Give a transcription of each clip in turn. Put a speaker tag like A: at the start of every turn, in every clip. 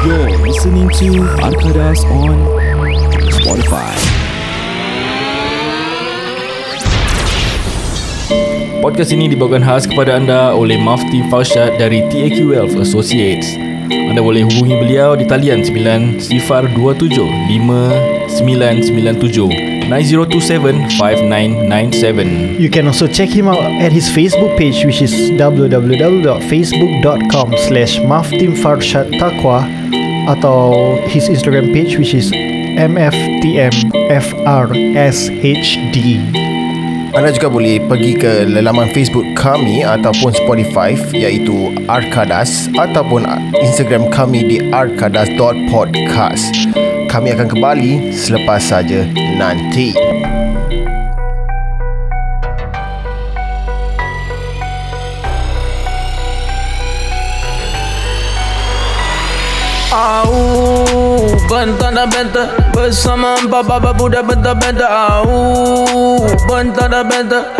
A: You're listening to Arkadas on Spotify. Podcast ini dibawakan khas kepada anda oleh Mafti Falshad dari TAQ Wealth Associates. Anda boleh hubungi beliau di talian 9027 5997 9027 5997.
B: You can also check him out at his Facebook page which is www.facebook.com slash maftimfarshadtaqwa atau his Instagram page which is mftmfrshd.
C: Anda juga boleh pergi ke laman Facebook kami ataupun Spotify iaitu Arkadas ataupun Instagram kami di arkadas.podcast. Kami akan kembali selepas saja nanti.
D: Au, bentar dan bentar. Bersama empat baba budak bentar-bentar Au, bentar dan bentar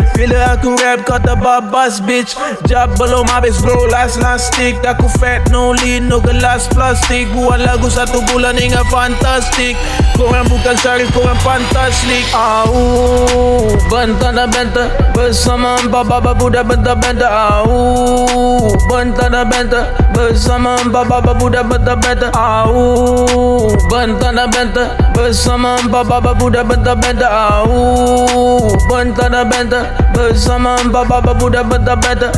D: Bila aku rap kata babas bitch. Jab belum habis bro last last stick. Aku fat no lead no gelas plastik Buat lagu satu bulan hingga fantastik. Korang bukan syarif korang fantastik Au Bentar dan bentar Bersama empat baba budak bentar-bentar Au Bentar dan bentar Bersama empat baba budak bentar-bentar Au Bentar dan bentar Bersama empat baba budak bentar-bentar Au Bentar dan bentar Bersama empat baba budak bentar-bentar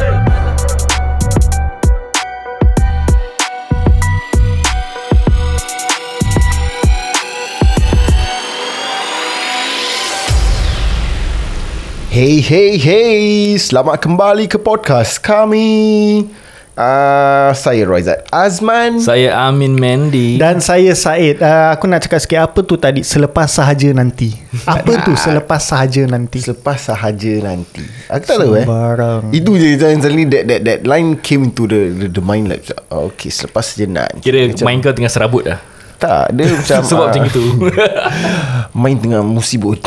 C: Hey hey hey, selamat kembali ke podcast kami. Uh, saya Roizat Azman.
A: Saya Amin Mandy.
B: Dan saya Said. Uh, aku nak cakap sikit apa tu tadi selepas sahaja nanti. Apa tu selepas sahaja nanti?
C: Selepas sahaja nanti Aku tak tahu eh
B: Sembarang.
C: Itu je yang suddenly that, that, that line came to the the, the mind like oh, Okay selepas saja nanti
A: Kira
C: macam,
A: main kau tengah serabut dah.
C: Tak dia macam
A: Sebab
C: ah,
A: macam itu.
C: Main tengah musibut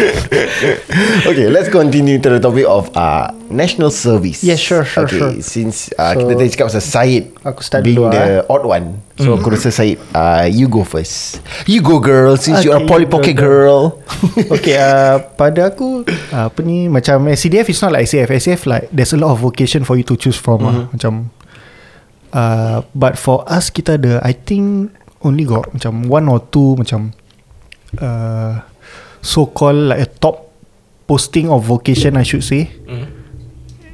C: Okay let's continue to the topic of uh, National service.
B: Yeah, sure, sure,
C: okay,
B: sure.
C: Since uh,
B: So,
C: Kita tadi cakap pasal Syed
B: aku start
C: Being
B: dulu,
C: the odd one. So aku rasa Syed uh, You go first. You go girl Since you are a
B: Okay,
C: Polly Pocket
B: girl.
C: girl.
B: Okay uh, Pada aku uh, Apa ni Macam SCDF is not like SCF SCF like There's a lot of vocation For you to choose from mm-hmm. uh, Macam uh, But for us Kita ada I think Only got Macam one or two Macam uh, So called like a top Posting of vocation I should say. Mm.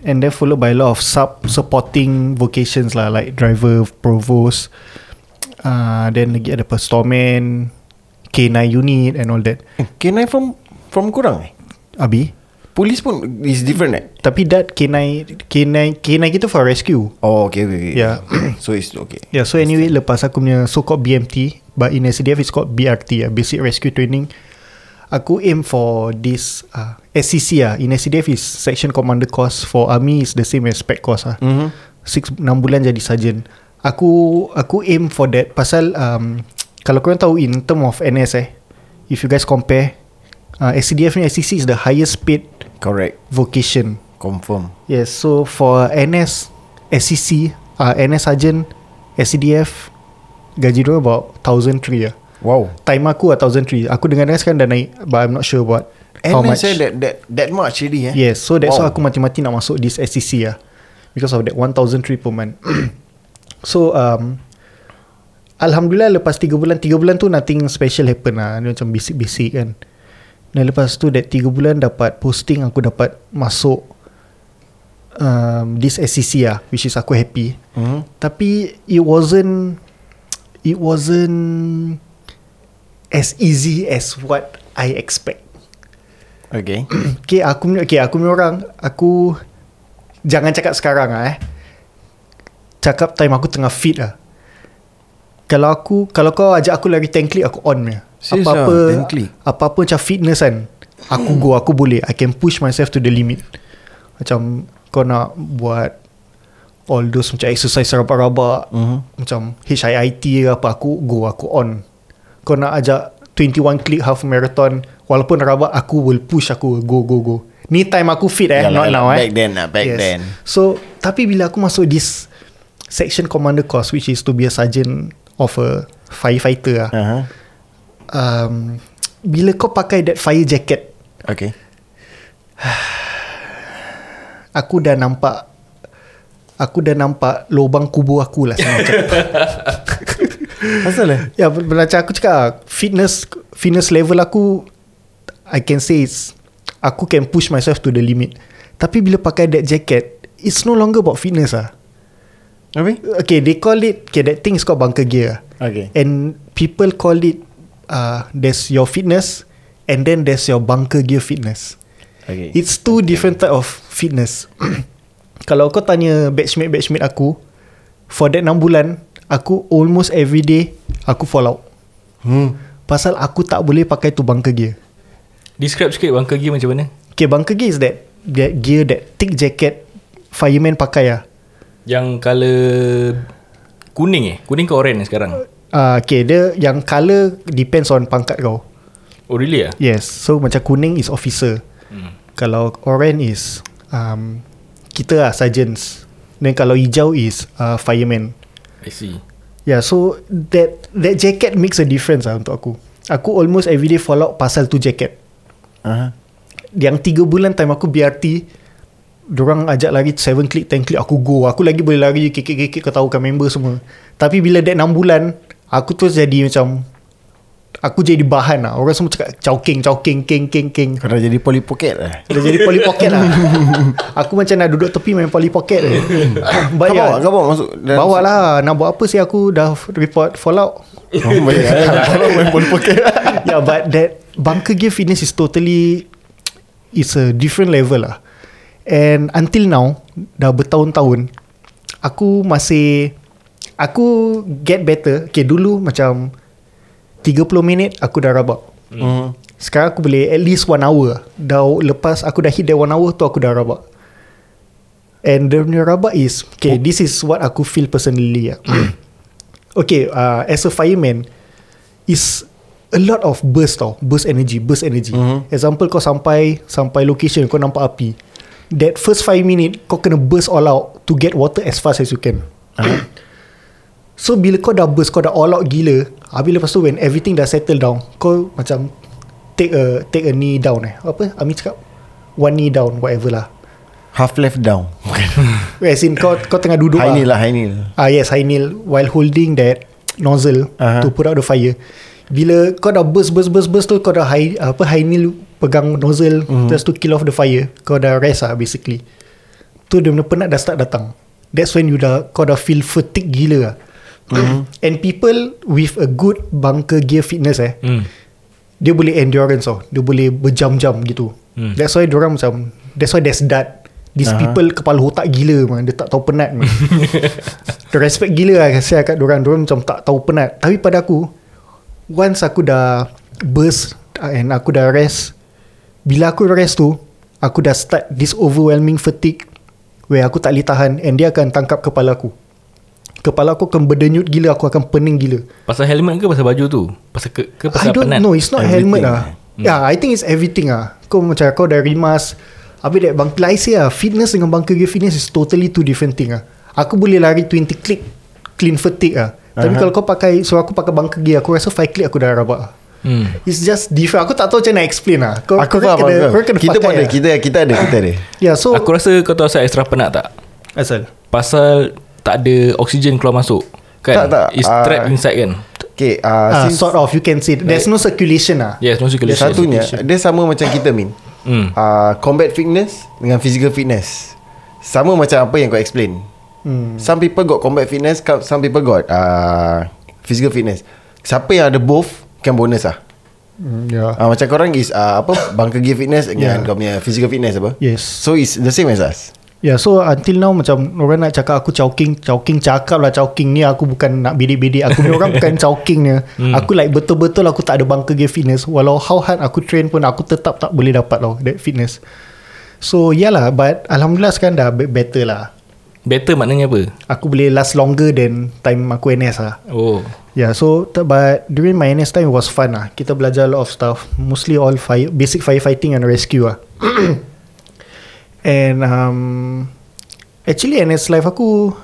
B: And then followed by a lot of Sub supporting vocations lah Like driver Provost uh, Then lagi ada Storeman K9 unit And all that.
C: Can I from From kurang eh?
B: Abi?
C: Polis pun Is different eh?
B: Tapi that K9 K9 K9 kita for rescue.
C: Oh okay okay, okay.
B: Yeah.
C: So it's okay.
B: Yeah so anyway Lepas aku punya So called BMT But in SCDF It's called BRT uh, Basic Rescue Training Aku aim for this uh, SCC ah. In SCDF is Section Commander course For army is the same as spec course ah.
C: mm-hmm.
B: Six, 6 bulan jadi sergeant Aku Aku aim for that Pasal um, Kalau korang tahu In term of NS eh If you guys compare uh, SCDF ni SCC is the highest paid
C: Correct
B: Vocation
C: Confirm
B: Yes, so for NS, SCC, uh, NS Sergeant, SCDF, gaji dia about 1,003 lah.
C: Wow
B: Time aku lah 1,003. Aku dengar-dengar sekarang dah naik, but I'm not sure what. how much.
C: eh, that, that, that much already eh
B: Yes, so that's
C: Wow.
B: why aku mati-mati nak masuk this SCC lah. Because of that 1,003 per month. so, um, Alhamdulillah lepas 3 bulan 3 bulan tu nothing special happen lah Dia macam basic-basic kan Dan lepas tu That 3 bulan dapat posting Aku dapat masuk um, This SCC lah Which is aku happy
C: mm-hmm.
B: Tapi It wasn't It wasn't As easy as what I expect.
C: Okay.
B: Okay aku punya- okay, aku punya orang Aku Jangan cakap sekarang lah eh. Cakap time aku tengah fit lah. Kalau aku Kalau kau ajak aku lari 10 click Aku on punya. Apa-apa
C: 10 click?
B: Apa-apa macam fitness kan Aku go Aku boleh. I can push myself to the limit. Macam Kau nak buat All those macam exercise rabak-rabak
C: Mhm.
B: Macam HIIT ke apa Aku go Aku on Kau nak ajak 21 click half marathon Walaupun rabak Aku will push Aku go go go Ni time aku fit eh
C: Yalah,
B: Not
C: yalah,
B: now eh
C: back then lah, back then.
B: So Tapi bila aku masuk this Section commander course Which is to be a sergeant Of a firefighter lah
C: uh-huh.
B: um, Bila kau pakai that fire jacket
C: Okay
B: Aku dah nampak Aku dah nampak Lubang kubur aku lah cakap.
C: Asal eh?
B: Ya macam aku cakap ah, Fitness Fitness level aku I can say it's Aku can push myself to the limit. Tapi bila pakai that jacket It's no longer about fitness ah.
C: Apa?
B: Okay they call it Okay that thing is called bunker gear.
C: Okay.
B: And people call it uh, There's your fitness And then there's your bunker gear fitness.
C: Okay.
B: It's two different type of fitness. Kalau kau tanya batchmate-batchmate aku For that 6 bulan Aku almost every day Aku fall out.
C: Hmm.
B: Pasal aku tak boleh pakai tu bunker gear.
A: Describe sikit bunker gear macam mana?
B: Okay bunker gear is that That gear that thick jacket Fireman pakai lah
A: Yang colour Kuning eh? Kuning ke orange sekarang?
B: Uh, Okay dia Yang colour Depends on pangkat kau.
A: Oh really ah?
B: Yes So macam kuning is officer.
A: Hmm.
B: Kalau orange is um, Kita lah sergeants. Then kalau hijau is uh, fireman
A: I see.
B: Yeah so That that jacket makes a difference lah untuk aku. Aku almost everyday fall out pasal tu jacket.
C: Uh-huh.
B: Yang 3 bulan time aku BRT Diorang ajak lari 7 click 10 click Aku go. Aku lagi boleh lari Kekek-kekek Kau tahu kan member semua. Tapi bila that 6 bulan Aku terus jadi macam Aku jadi bahan lah. Orang semua cakap Chowking Chowking King King King.
C: Kau dah jadi poly pocket lah.
B: Dah jadi poly pocket lah. Aku macam nak duduk tepi Main poly pocket. Je But
C: Kau bawa Kau bawa masuk
B: Bawa lah. Nak buat apa sih aku? Dah report fallout.
C: Oh baik. Kalau main poly pocket.
B: Yeah but that Bunker gear fitness is totally It's a different level lah. And until now Dah bertahun-tahun Aku masih Aku get better. Okay dulu macam 30 minit Aku dah rabak.
C: Hmm.
B: Sekarang aku boleh At least 1 hour. Dah lepas Aku dah hit that 1 hour tu Aku dah rabak. And the punya rabak is Okay this is what aku feel personally lah. Okay uh, As a fireman Is A lot of burst tau. Burst energy Burst energy.
C: Mhm.
B: Example kau sampai Sampai location Kau nampak api. That first 5 minute Kau kena burst all out To get water as fast as you can So bila kau dah burst Kau dah all out gila Habis lepas tu When everything dah settle down Kau macam Take a Take a knee down eh. Apa Ami cakap? One knee down Whatever lah.
C: Half left down.
B: As in kau Kau tengah duduk
C: High knee lah High knee
B: Ah yes high kneel While holding that Nozzle
C: Aha.
B: To put out the fire. Bila kau dah burst burst burst burst tu Kau dah high Apa high kneel Pegang nozzle mm. Just to kill off the fire Kau dah rest lah basically. Tu dia punya penat dah start datang. That's when you dah Kau dah feel fatigue gila lah mm. And people With a good bunker gear fitness eh
A: hmm.
B: Dia boleh endurance tau Dia boleh berjam-jam gitu
A: Hmm.
B: That's why orang macam That's why there's that These
C: Aha.
B: people kepala otak gila man. Dia tak tahu penat man. Dia respect gila lah Saya kat orang Diorang macam tak tahu penat Tapi pada aku Once aku dah Burst And aku dah rest Bila aku rest tu Aku dah start This overwhelming fatigue Where aku tak boleh tahan And dia akan tangkap kepala aku Kepala aku akan berdenyut gila Aku akan pening gila.
A: Pasal helmet ke pasal baju tu? Pasal ke, ke
B: I
A: pasal
B: don't
A: penat?
B: know It's not
C: Everything
B: helmet
C: lah.
B: lah Yeah I think it's everything lah. Kau macam Kau dah rimas Habis Like I say lah Fitness dengan bunker gear fitness Is totally two different thing lah. Aku boleh lari 20 click Clean fatigue lah. Tapi
C: Aha.
B: kalau kau pakai So aku pakai bunker gear Aku rasa 5 click aku dah rabak lah.
A: Hmm.
B: It's just different. Aku tak tahu macam nak explain lah. Kau,
C: Aku faham
B: kena, korang
C: faham.
B: kena
C: Kita pun ada
B: lah.
C: kita, kita ada Kita ada.
B: Yeah so
A: Aku rasa kau tahu asal extra penat tak?
B: Asal.
A: Pasal Tak ada oksigen keluar masuk Kan?
C: Tak, tak.
A: It's
C: Ah,
A: trapped inside kan?
C: Okay uh,
B: uh,
C: since
B: Sort of you can say There's no circulation lah
A: Yes no circulation.
C: Satunya Dia sama macam kita Min.
A: Hmm.
C: uh, Combat fitness Dengan physical fitness. Sama macam apa yang kau explain.
B: Hmm.
C: Some people got combat fitness Some people got uh, Physical fitness. Siapa yang ada both Kan bonus lah
B: Hmm, yeah.
C: uh, Macam korang is uh, Apa Bunker gear fitness Dengan
B: Yeah.
C: kau punya Physical fitness apa?
B: Yes.
C: So it's the same as us
B: Yeah, so until now macam orang nak cakap aku choking, choking cakap lah choking ni aku bukan nak bidik-bidik. Aku ni orang bukan choking ni. Hmm. Aku like betul-betul aku tak ada bunker gear fitness. Walau how hard aku train pun aku tetap tak boleh dapat tau that fitness. So yeah lah, but Alhamdulillah sekarang dah be- better lah.
A: Better maknanya apa?
B: Aku boleh last longer than time aku NS lah.
A: Oh.
B: Yeah, so but during my NS time it was fun lah. Kita belajar a lot of stuff, mostly all fire, basic firefighting and rescue lah. and um, actually NS life aku,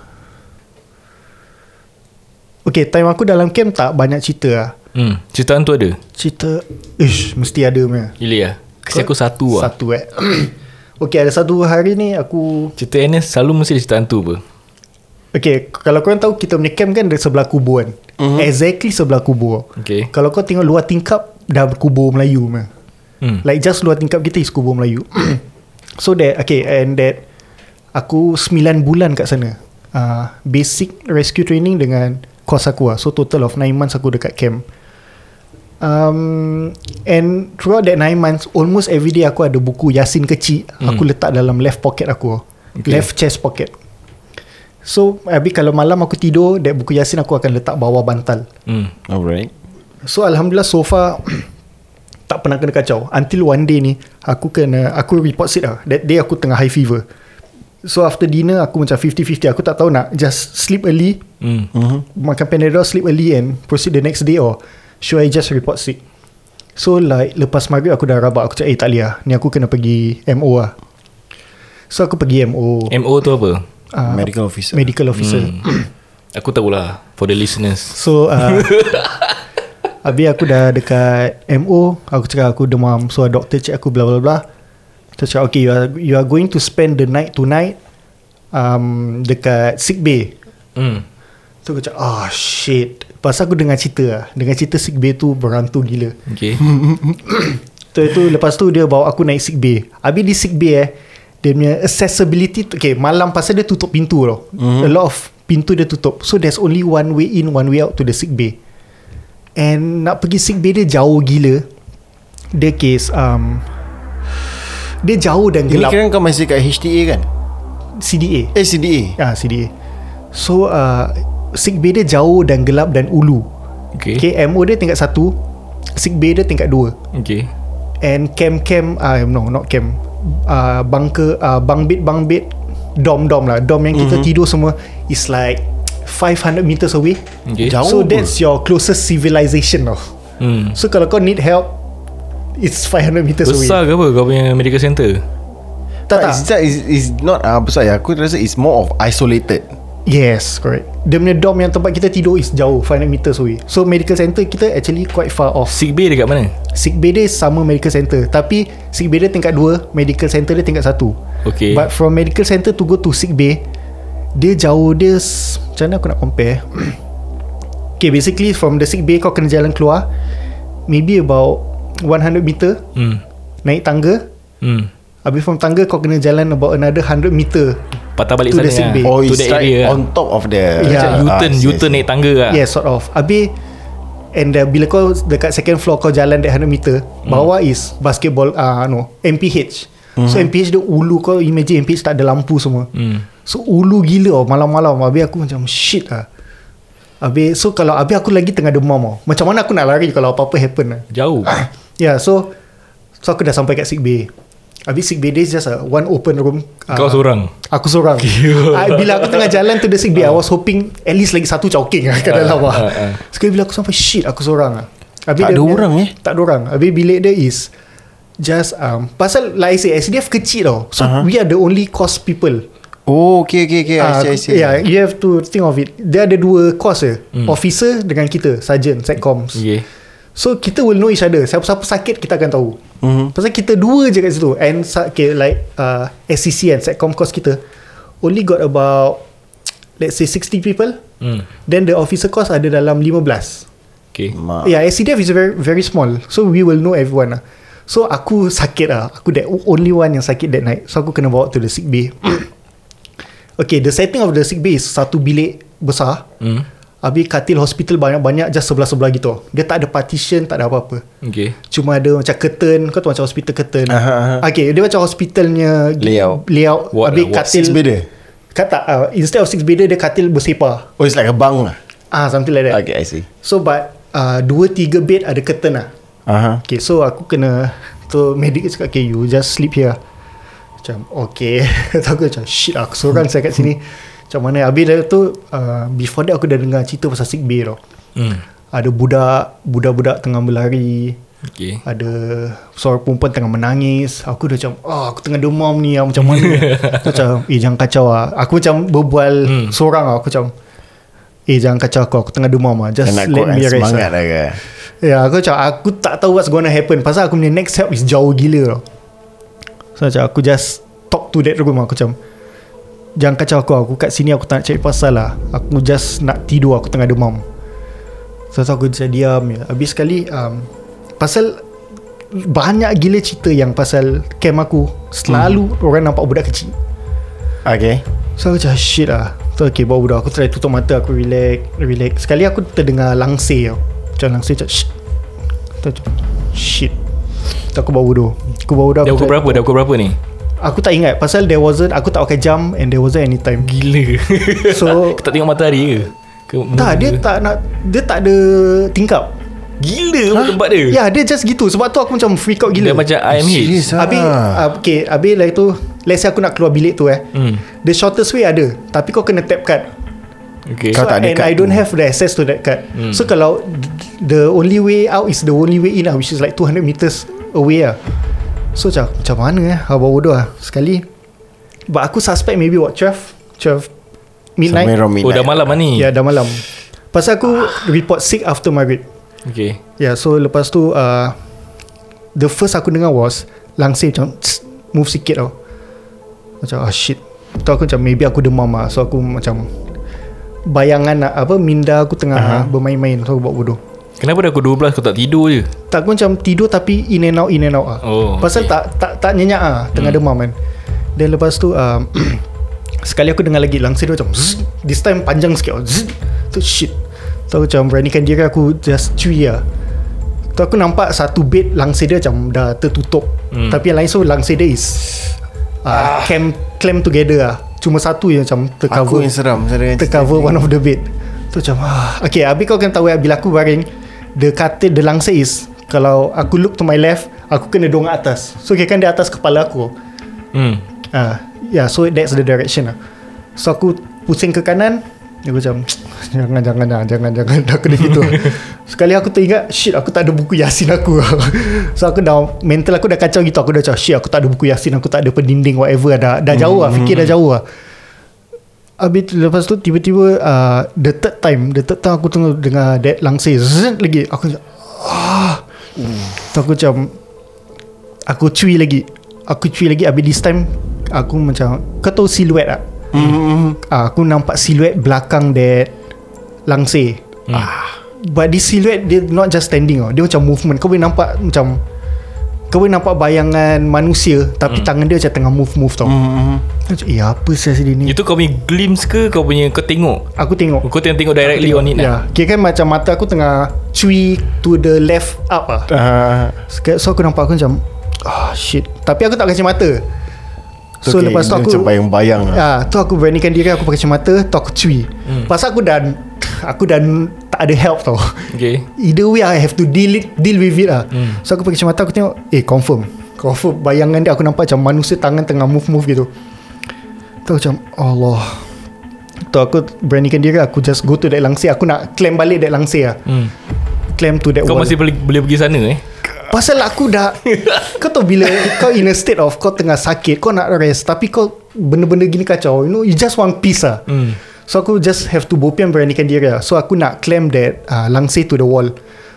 B: okay time aku dalam camp tak banyak cerita lah.
A: Hmm. Cerita hantu ada?
B: Cerita, ish, mesti ada punya.
A: Gila ya? Kasi aku satu lah.
B: Satu eh. okay, ada satu hari ni aku
A: Cerita NS selalu mesti ada cerita hantu apa?
B: Okay, kalau korang tahu kita punya camp kan dari sebelah kubur kan. Mm-hmm. Exactly sebelah kubur.
A: Okay.
B: Kalau kau tengok luar tingkap dah kubur Melayu mah.
A: Hmm.
B: Like just luar tingkap kita is kubur Melayu. so that okay and that aku 9 bulan kat sana. Uh, basic rescue training dengan course aku lah. So total of 9 months aku dekat camp. Um, and throughout that 9 months almost every day aku ada buku Yasin kecil
A: Hmm.
B: aku letak dalam left pocket aku.
A: Okay.
B: Left chest pocket. So habis kalau malam aku tidur that buku Yasin aku akan letak bawah bantal.
A: Hmm.
C: Alright.
B: So Alhamdulillah so far Tak pernah kena kacau. Until one day ni Aku kena Aku report sick lah. That day aku tengah high fever. So after dinner Aku macam 50-50 Aku tak tahu nak Just sleep early.
A: Hmm.
C: Mm-hmm.
B: Makan Panadol Sleep early And proceed the next day Or Should I just report sick So like Lepas maghrib aku dah rabak. Aku cakap eh tak boleh lah. Ni aku kena pergi MO lah. So aku pergi MO
A: MO tu apa?
B: uh,
C: Medical officer.
B: Medical officer.
A: Hmm. Aku tahulah For the listeners.
B: So uh, Habis aku dah dekat MO Aku cakap aku demam So doktor cek aku bla bla bla. Kita cakap okay you are, you are going to spend the night tonight um, Dekat sick bay.
A: Hmm.
B: So aku cakap oh shit. Pasal aku dengar cerita lah. Dengar cerita sick bay tu berantu gila.
A: Okay.
B: So itu lepas tu dia bawa aku naik sick bay. Habis di sick bay eh Dia punya accessibility tu- Okay malam pasal dia tutup pintu tau. Mm-hmm. A lot of pintu dia tutup. So there's only one way in One way out to the sick bay And nak pergi sick bay dia jauh gila. Dia case um, Dia jauh dan
C: Ini
B: gelap.
C: kira kau masih kat HTA kan?
B: CDA
C: Eh CDA.
B: Ah CDA So uh, Sick bay dia jauh dan gelap dan ulu.
A: Okay.
B: Okay MO dia tingkat satu Sick bay dia tingkat dua.
A: Okay.
B: And camp-camp uh, No not camp uh, Bunker uh, Bang bed Bang bed Dom-dom lah. Dom yang kita mm-hmm. tidur semua Is like 500 meters away
A: Okay
C: Jauh
B: So
C: apa?
B: that's your closest civilization tau
A: hmm.
B: So kalau kau need help It's 500 meters away
A: Besar ke apa kau punya medical center?
B: Tak
C: Tak, it's, it's, it's not uh, besar ya. Aku rasa it's more of isolated.
B: Yes correct Dia punya dom yang tempat kita tidur Is jauh 500 meters away So medical center kita Actually quite far off
A: Sick bay dekat mana?
B: Sick bay dia sama medical center Tapi sick bay dia tingkat 2 Medical center dia tingkat 1
A: Okay
B: But from medical center to go to sick bay Dia jauh dia Macam mana aku nak compare Okay basically from the sick bay Kau kena jalan keluar Maybe about 100 meter
A: Hmm.
B: Naik tangga.
A: Hmm.
B: Habis from tangga kau kena jalan about another 100 meter
A: Patah balik
B: To
A: sana
B: the sick
A: lah.
B: bay.
C: Oh,
A: To
C: like
A: area lah.
C: on top of the
B: Yeah.
A: Macam U-turn
C: Ah,
A: U-turn naik tangga lah
B: Yeah sort of. Habis And uh, bila kau dekat second floor Kau jalan that 100 meter Bawah is basketball uh, no, MPH So MPH dia ulu Kau imagine MPH tak ada lampu semua.
A: Hmm
B: So ulu gila oh, Malam-malam. Habis aku macam shit lah. Habis So kalau Habis aku lagi tengah demam oh. Macam mana aku nak lari Kalau apa-apa happen lah?
A: Jauh.
B: Yeah so So aku dah sampai kat sick bay. Habis sick bay dia is just a One open room.
A: Kau
B: Ah,
A: seorang?
B: Aku seorang. Ah, Bila aku tengah jalan to the sick bay I was hoping At least lagi satu choking lah Kat dalam lah
A: ah, ah.
B: Sekali bila aku sampai Shit aku seorang lah. Habis
C: Tak ada
B: punya-
C: orang, eh?
B: Tak ada orang. Habis bilik dia is Just um, Pasal like I say SDF kecil tau. So uh-huh. we are the only cost people
C: Oh, okay, okay, okay. I
B: Ah,
C: see, I see.
B: Yeah you have to think of it. Dia ada dua course je. Hmm. Officer dengan kita Sergeant Setcoms
A: Okay
B: So kita will know each other. Siapa-siapa sakit kita akan tahu.
C: Mhm.
B: Pasal kita dua je kat situ. And okay, like uh, SCC and Setcom course kita Only got about Let's say 60 people.
A: Hmm.
B: Then the officer course ada dalam 15
A: Okay.
C: Ma-
B: Yeah SCDF is very very small. So we will know everyone lah. So aku sakit lah. Aku that only one yang sakit that night. So aku kena bawa to the sick bay Okay the setting of the sick bay is Satu bilik besar.
A: Hmm.
B: Habis katil hospital banyak-banyak Just sebelah-sebelah gitu. Dia tak ada partition Tak ada apa-apa.
A: Okay.
B: Cuma ada macam curtain. Kau tahu macam hospital curtain?
C: Aha, aha.
B: Okay dia macam hospitalnya
C: Layout.
B: Layout.
A: Ward
B: Habis
A: ward.
B: katil
C: Six bedder?
B: Kata uh, Instead of six bedder Dia katil bersepar
C: Oh it's like a bunk lah?
B: Ah something like that.
C: Okay I see.
B: So but uh, Dua tiga bed ada curtain lah.
C: Aha.
B: Okay so aku kena So medic cakap Okay you just sleep here Macam okay. So aku macam Shit aku seorang saya kat sini. Macam mana Habis dah tu uh, Before that aku dah dengar cerita Pasal sick bay tau.
A: Hmm.
B: Ada budak Budak-budak tengah berlari.
A: Okay.
B: Ada Seorang perempuan tengah menangis. Aku dah macam oh, Aku tengah demam ni ah, Macam mana? Macam Eh jangan kacau lah Aku macam berbual
A: Hmm.
B: Seorang lah Aku macam Eh jangan kacau aku Aku tengah demam lah Just
C: Nak
B: let me rest
C: semangat
B: lah.
C: lah
B: Ya aku macam Aku tak tahu what's gonna happen. Pasal aku punya next help Is jauh gila tau So macam aku just Talk to that room. Aku macam Jangan kacau aku. Aku kat sini aku tak nak cari pasal lah. Aku just nak tidur. Aku tengah demam. So, so aku just diam. Je Habis sekali um, Pasal Banyak gila cerita yang pasal Camp aku. Selalu hmm. orang nampak budak kecil.
C: Okay.
B: So aku macam shit lah. So okay bawa budak. Aku try tutup mata. Aku relax Relax. Sekali aku terdengar langsir tau. Macam langsir macam shit. Shit aku bawa budak Aku bawa budak
A: Dah
B: aku
A: pukul berapa? Dah pukul berapa ni?
B: Aku tak ingat. Pasal there wasn't Aku tak pakai jam And there wasn't any time.
A: Gila.
B: So
A: Kau tak tengok matahari ke? Ke
B: Tak dia tak nak Dia tak ada tingkap.
A: Gila huh? tempat dia.
B: Ya dia just gitu. Sebab tu aku macam freak out
A: Dia
B: gila
A: macam IMH
C: Serious ah?
B: Habis uh, Okay Habis lah itu Let's say aku nak keluar bilik tu eh.
A: Hmm.
B: The shortest way ada. Tapi kau kena tap card.
A: Okay.
C: Kau
B: so,
C: tak ada
B: And
C: card
B: I don't
C: tu.
B: have the access to that card.
A: Hmm.
B: So kalau The only way out Is the only way in lah Which is like 200 meters away lah So macam Macam mana eh? Abang bodoh lah Sekali. But aku suspect maybe what 12 12 Midnight.
C: Somewhere around
A: Oh
C: midnight
A: dah malam lah ni.
B: Ya dah malam. Pasal aku report sick after maghrib
A: Okay.
B: Ya yeah, so lepas tu uh, The first aku dengar was Langsir macam tss, Move sikit tau. Macam ah shit. Tu aku macam Maybe aku demam lah So aku macam Bayangan nak Apa Minda aku tengah uh-huh. bermain-main. So aku buat bodoh
A: Kenapa dah pukul 12 kau tak tidur je?
B: Tak aku macam tidur Tapi in and out In and out lah
A: Oh,
B: Pasal tak tak tak nyenyak ah Tengah demam kan. Dan lepas tu um, Sekali aku dengar lagi Langsir dia macam zzz, This time panjang sikit tau. zzz. Tu shit. So aku macam beranikan diri aku Just cuy lah Tu aku nampak satu bed Langsir dia macam Dah tertutup.
A: Hmm.
B: Tapi yang lain so Langsir dia is uh, Clam Clam together lah Cuma satu yang macam
C: Aku
B: Tercover
C: yang seram
B: Tercover one of the bed. Tu macam ah. Okay habis kau kena tahu ya, Bila aku baring The katil The langsir is Kalau aku look to my left Aku kena dongak atas So kira kan dia atas kepala aku
A: Hmm
B: Ah, yeah, so that's the direction lah. So aku pusing ke kanan, aku macam jangan jangan jangan jangan jangan aku dah gitu. Sekali aku teringat shit aku tak ada buku Yasin aku. so aku dah mental aku dah kacau gitu. Aku dah macam shit aku tak ada buku Yasin, aku tak ada pendinding whatever dah dah jauh lah, fikir dah jauh lah. Habis tu, lepas tu tiba-tiba uh, the third time, the third time aku tengah dengar that langsir zzz, lagi. Aku macam ah. Tu aku macam aku cuy lagi. Aku cuy lagi habis this time aku macam kau tahu siluet tak?
C: mm-hmm.
B: Ah, aku nampak siluet belakang that langsir.
A: Hmm.
B: But this silhouette dia not just standing tau. Dia macam movement. Kau boleh nampak macam kau boleh nampak bayangan manusia tapi
A: Hmm.
B: tangan dia macam tengah move-move tau.
C: Mm-hmm.
B: Macam, eh apa sih sini ni?
A: Itu kau punya glimpse ke Kau punya Kau tengok
B: Aku tengok.
A: Kau tengok tengok directly on it
B: Ya,
A: lah
B: kira kan macam mata aku tengah cuy to the left up ah.
C: Uh,
B: So aku nampak aku macam ah shit. Tapi aku tak pakai kacamata. So
C: okay,
B: lepas tu aku
C: Macam bayang-bayang lah.
B: Ya, tu aku beranikan diri aku pakai kacamata, tu aku cuy. Hmm. Pasal aku dan aku dan ada help tau.
A: Okay
B: Either way I have to deal it, deal with it lah.
A: Hmm.
B: So aku pakai kacamata aku tengok, eh confirm. Confirm bayangan dia aku nampak macam manusia tangan tengah move-move gitu. Tu macam Allah. Tu aku beranikan diri aku just go to that langsir. Aku nak claim balik that langsir lah.
A: hmm.
B: Claim to that
A: Kau
B: wall.
A: masih boleh, boleh pergi sana eh
B: Pasal aku dah Kau tahu bila Kau in a state of Kau tengah sakit Kau nak rest Tapi kau Benda-benda gini kacau You know You just want peace lah
A: hmm.
B: So aku just have to Bopian beranikan diri lah. So aku nak claim that uh, Langsir to the wall.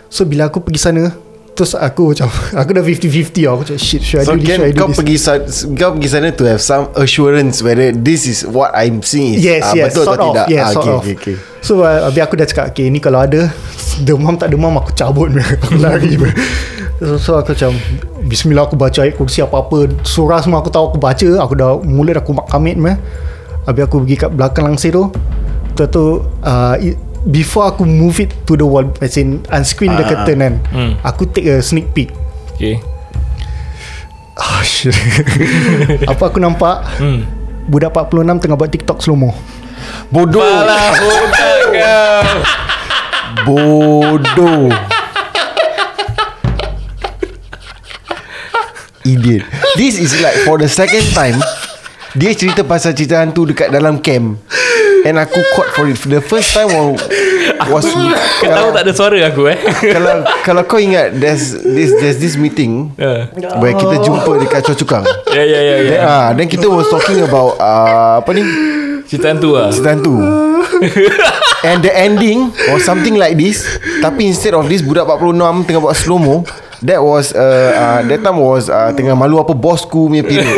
B: So bila aku pergi sana Terus aku macam Aku dah 50-50 lah Aku macam shit Should I
C: So
B: do this? Should I do
C: kau
B: this?
C: pergi sa- kau pergi sana to have some assurance whether this is what I'm seeing is
B: Yes
C: ah,
B: yes
C: betul
B: Sort
C: atau
B: of.
C: tidak.
B: Yes
C: Ah,
B: sort
C: okay,
B: of.
C: okay, okay.
B: So uh, habis aku dah cakap Okay ni kalau ada Demam tak demam Aku cabut Aku lari so, so aku macam Bismillah aku baca ayat kursi apa-apa. Surah semua aku tahu aku baca. Aku dah Mula dah aku mak kamit meh. Habis aku pergi kat belakang langsir tu Tu tu uh, i- Before aku move it to the wall As in Unscreen the curtain kan
A: Hmm.
B: Aku take a sneak peek.
A: Okay.
B: Oh shit. Apa aku nampak?
A: Hmm.
B: Budak 46 tengah buat TikTok slow-mo.
C: Bodoh.
A: Alah budak kau
C: Bodoh. Idiot. This is like For the second time Dia cerita pasal cerita hantu Dekat dalam camp And aku caught for it The first time was, was
A: Kau tahu tak ada suara aku eh
C: kalau kalau kau ingat there's this there's this meeting
A: Ya
C: where kita jumpa dekat Choa Chu Kang.
A: ya ya ya
C: Then,
A: ya.
C: ah, then kita was talking about uh, apa ni?
A: Cerita tu lah
C: Cerita hantu. And the ending was something like this. Tapi instead of this budak 46 tengah buat slow mo, that was uh, uh, that time was uh, tengah malu apa bosku punya period.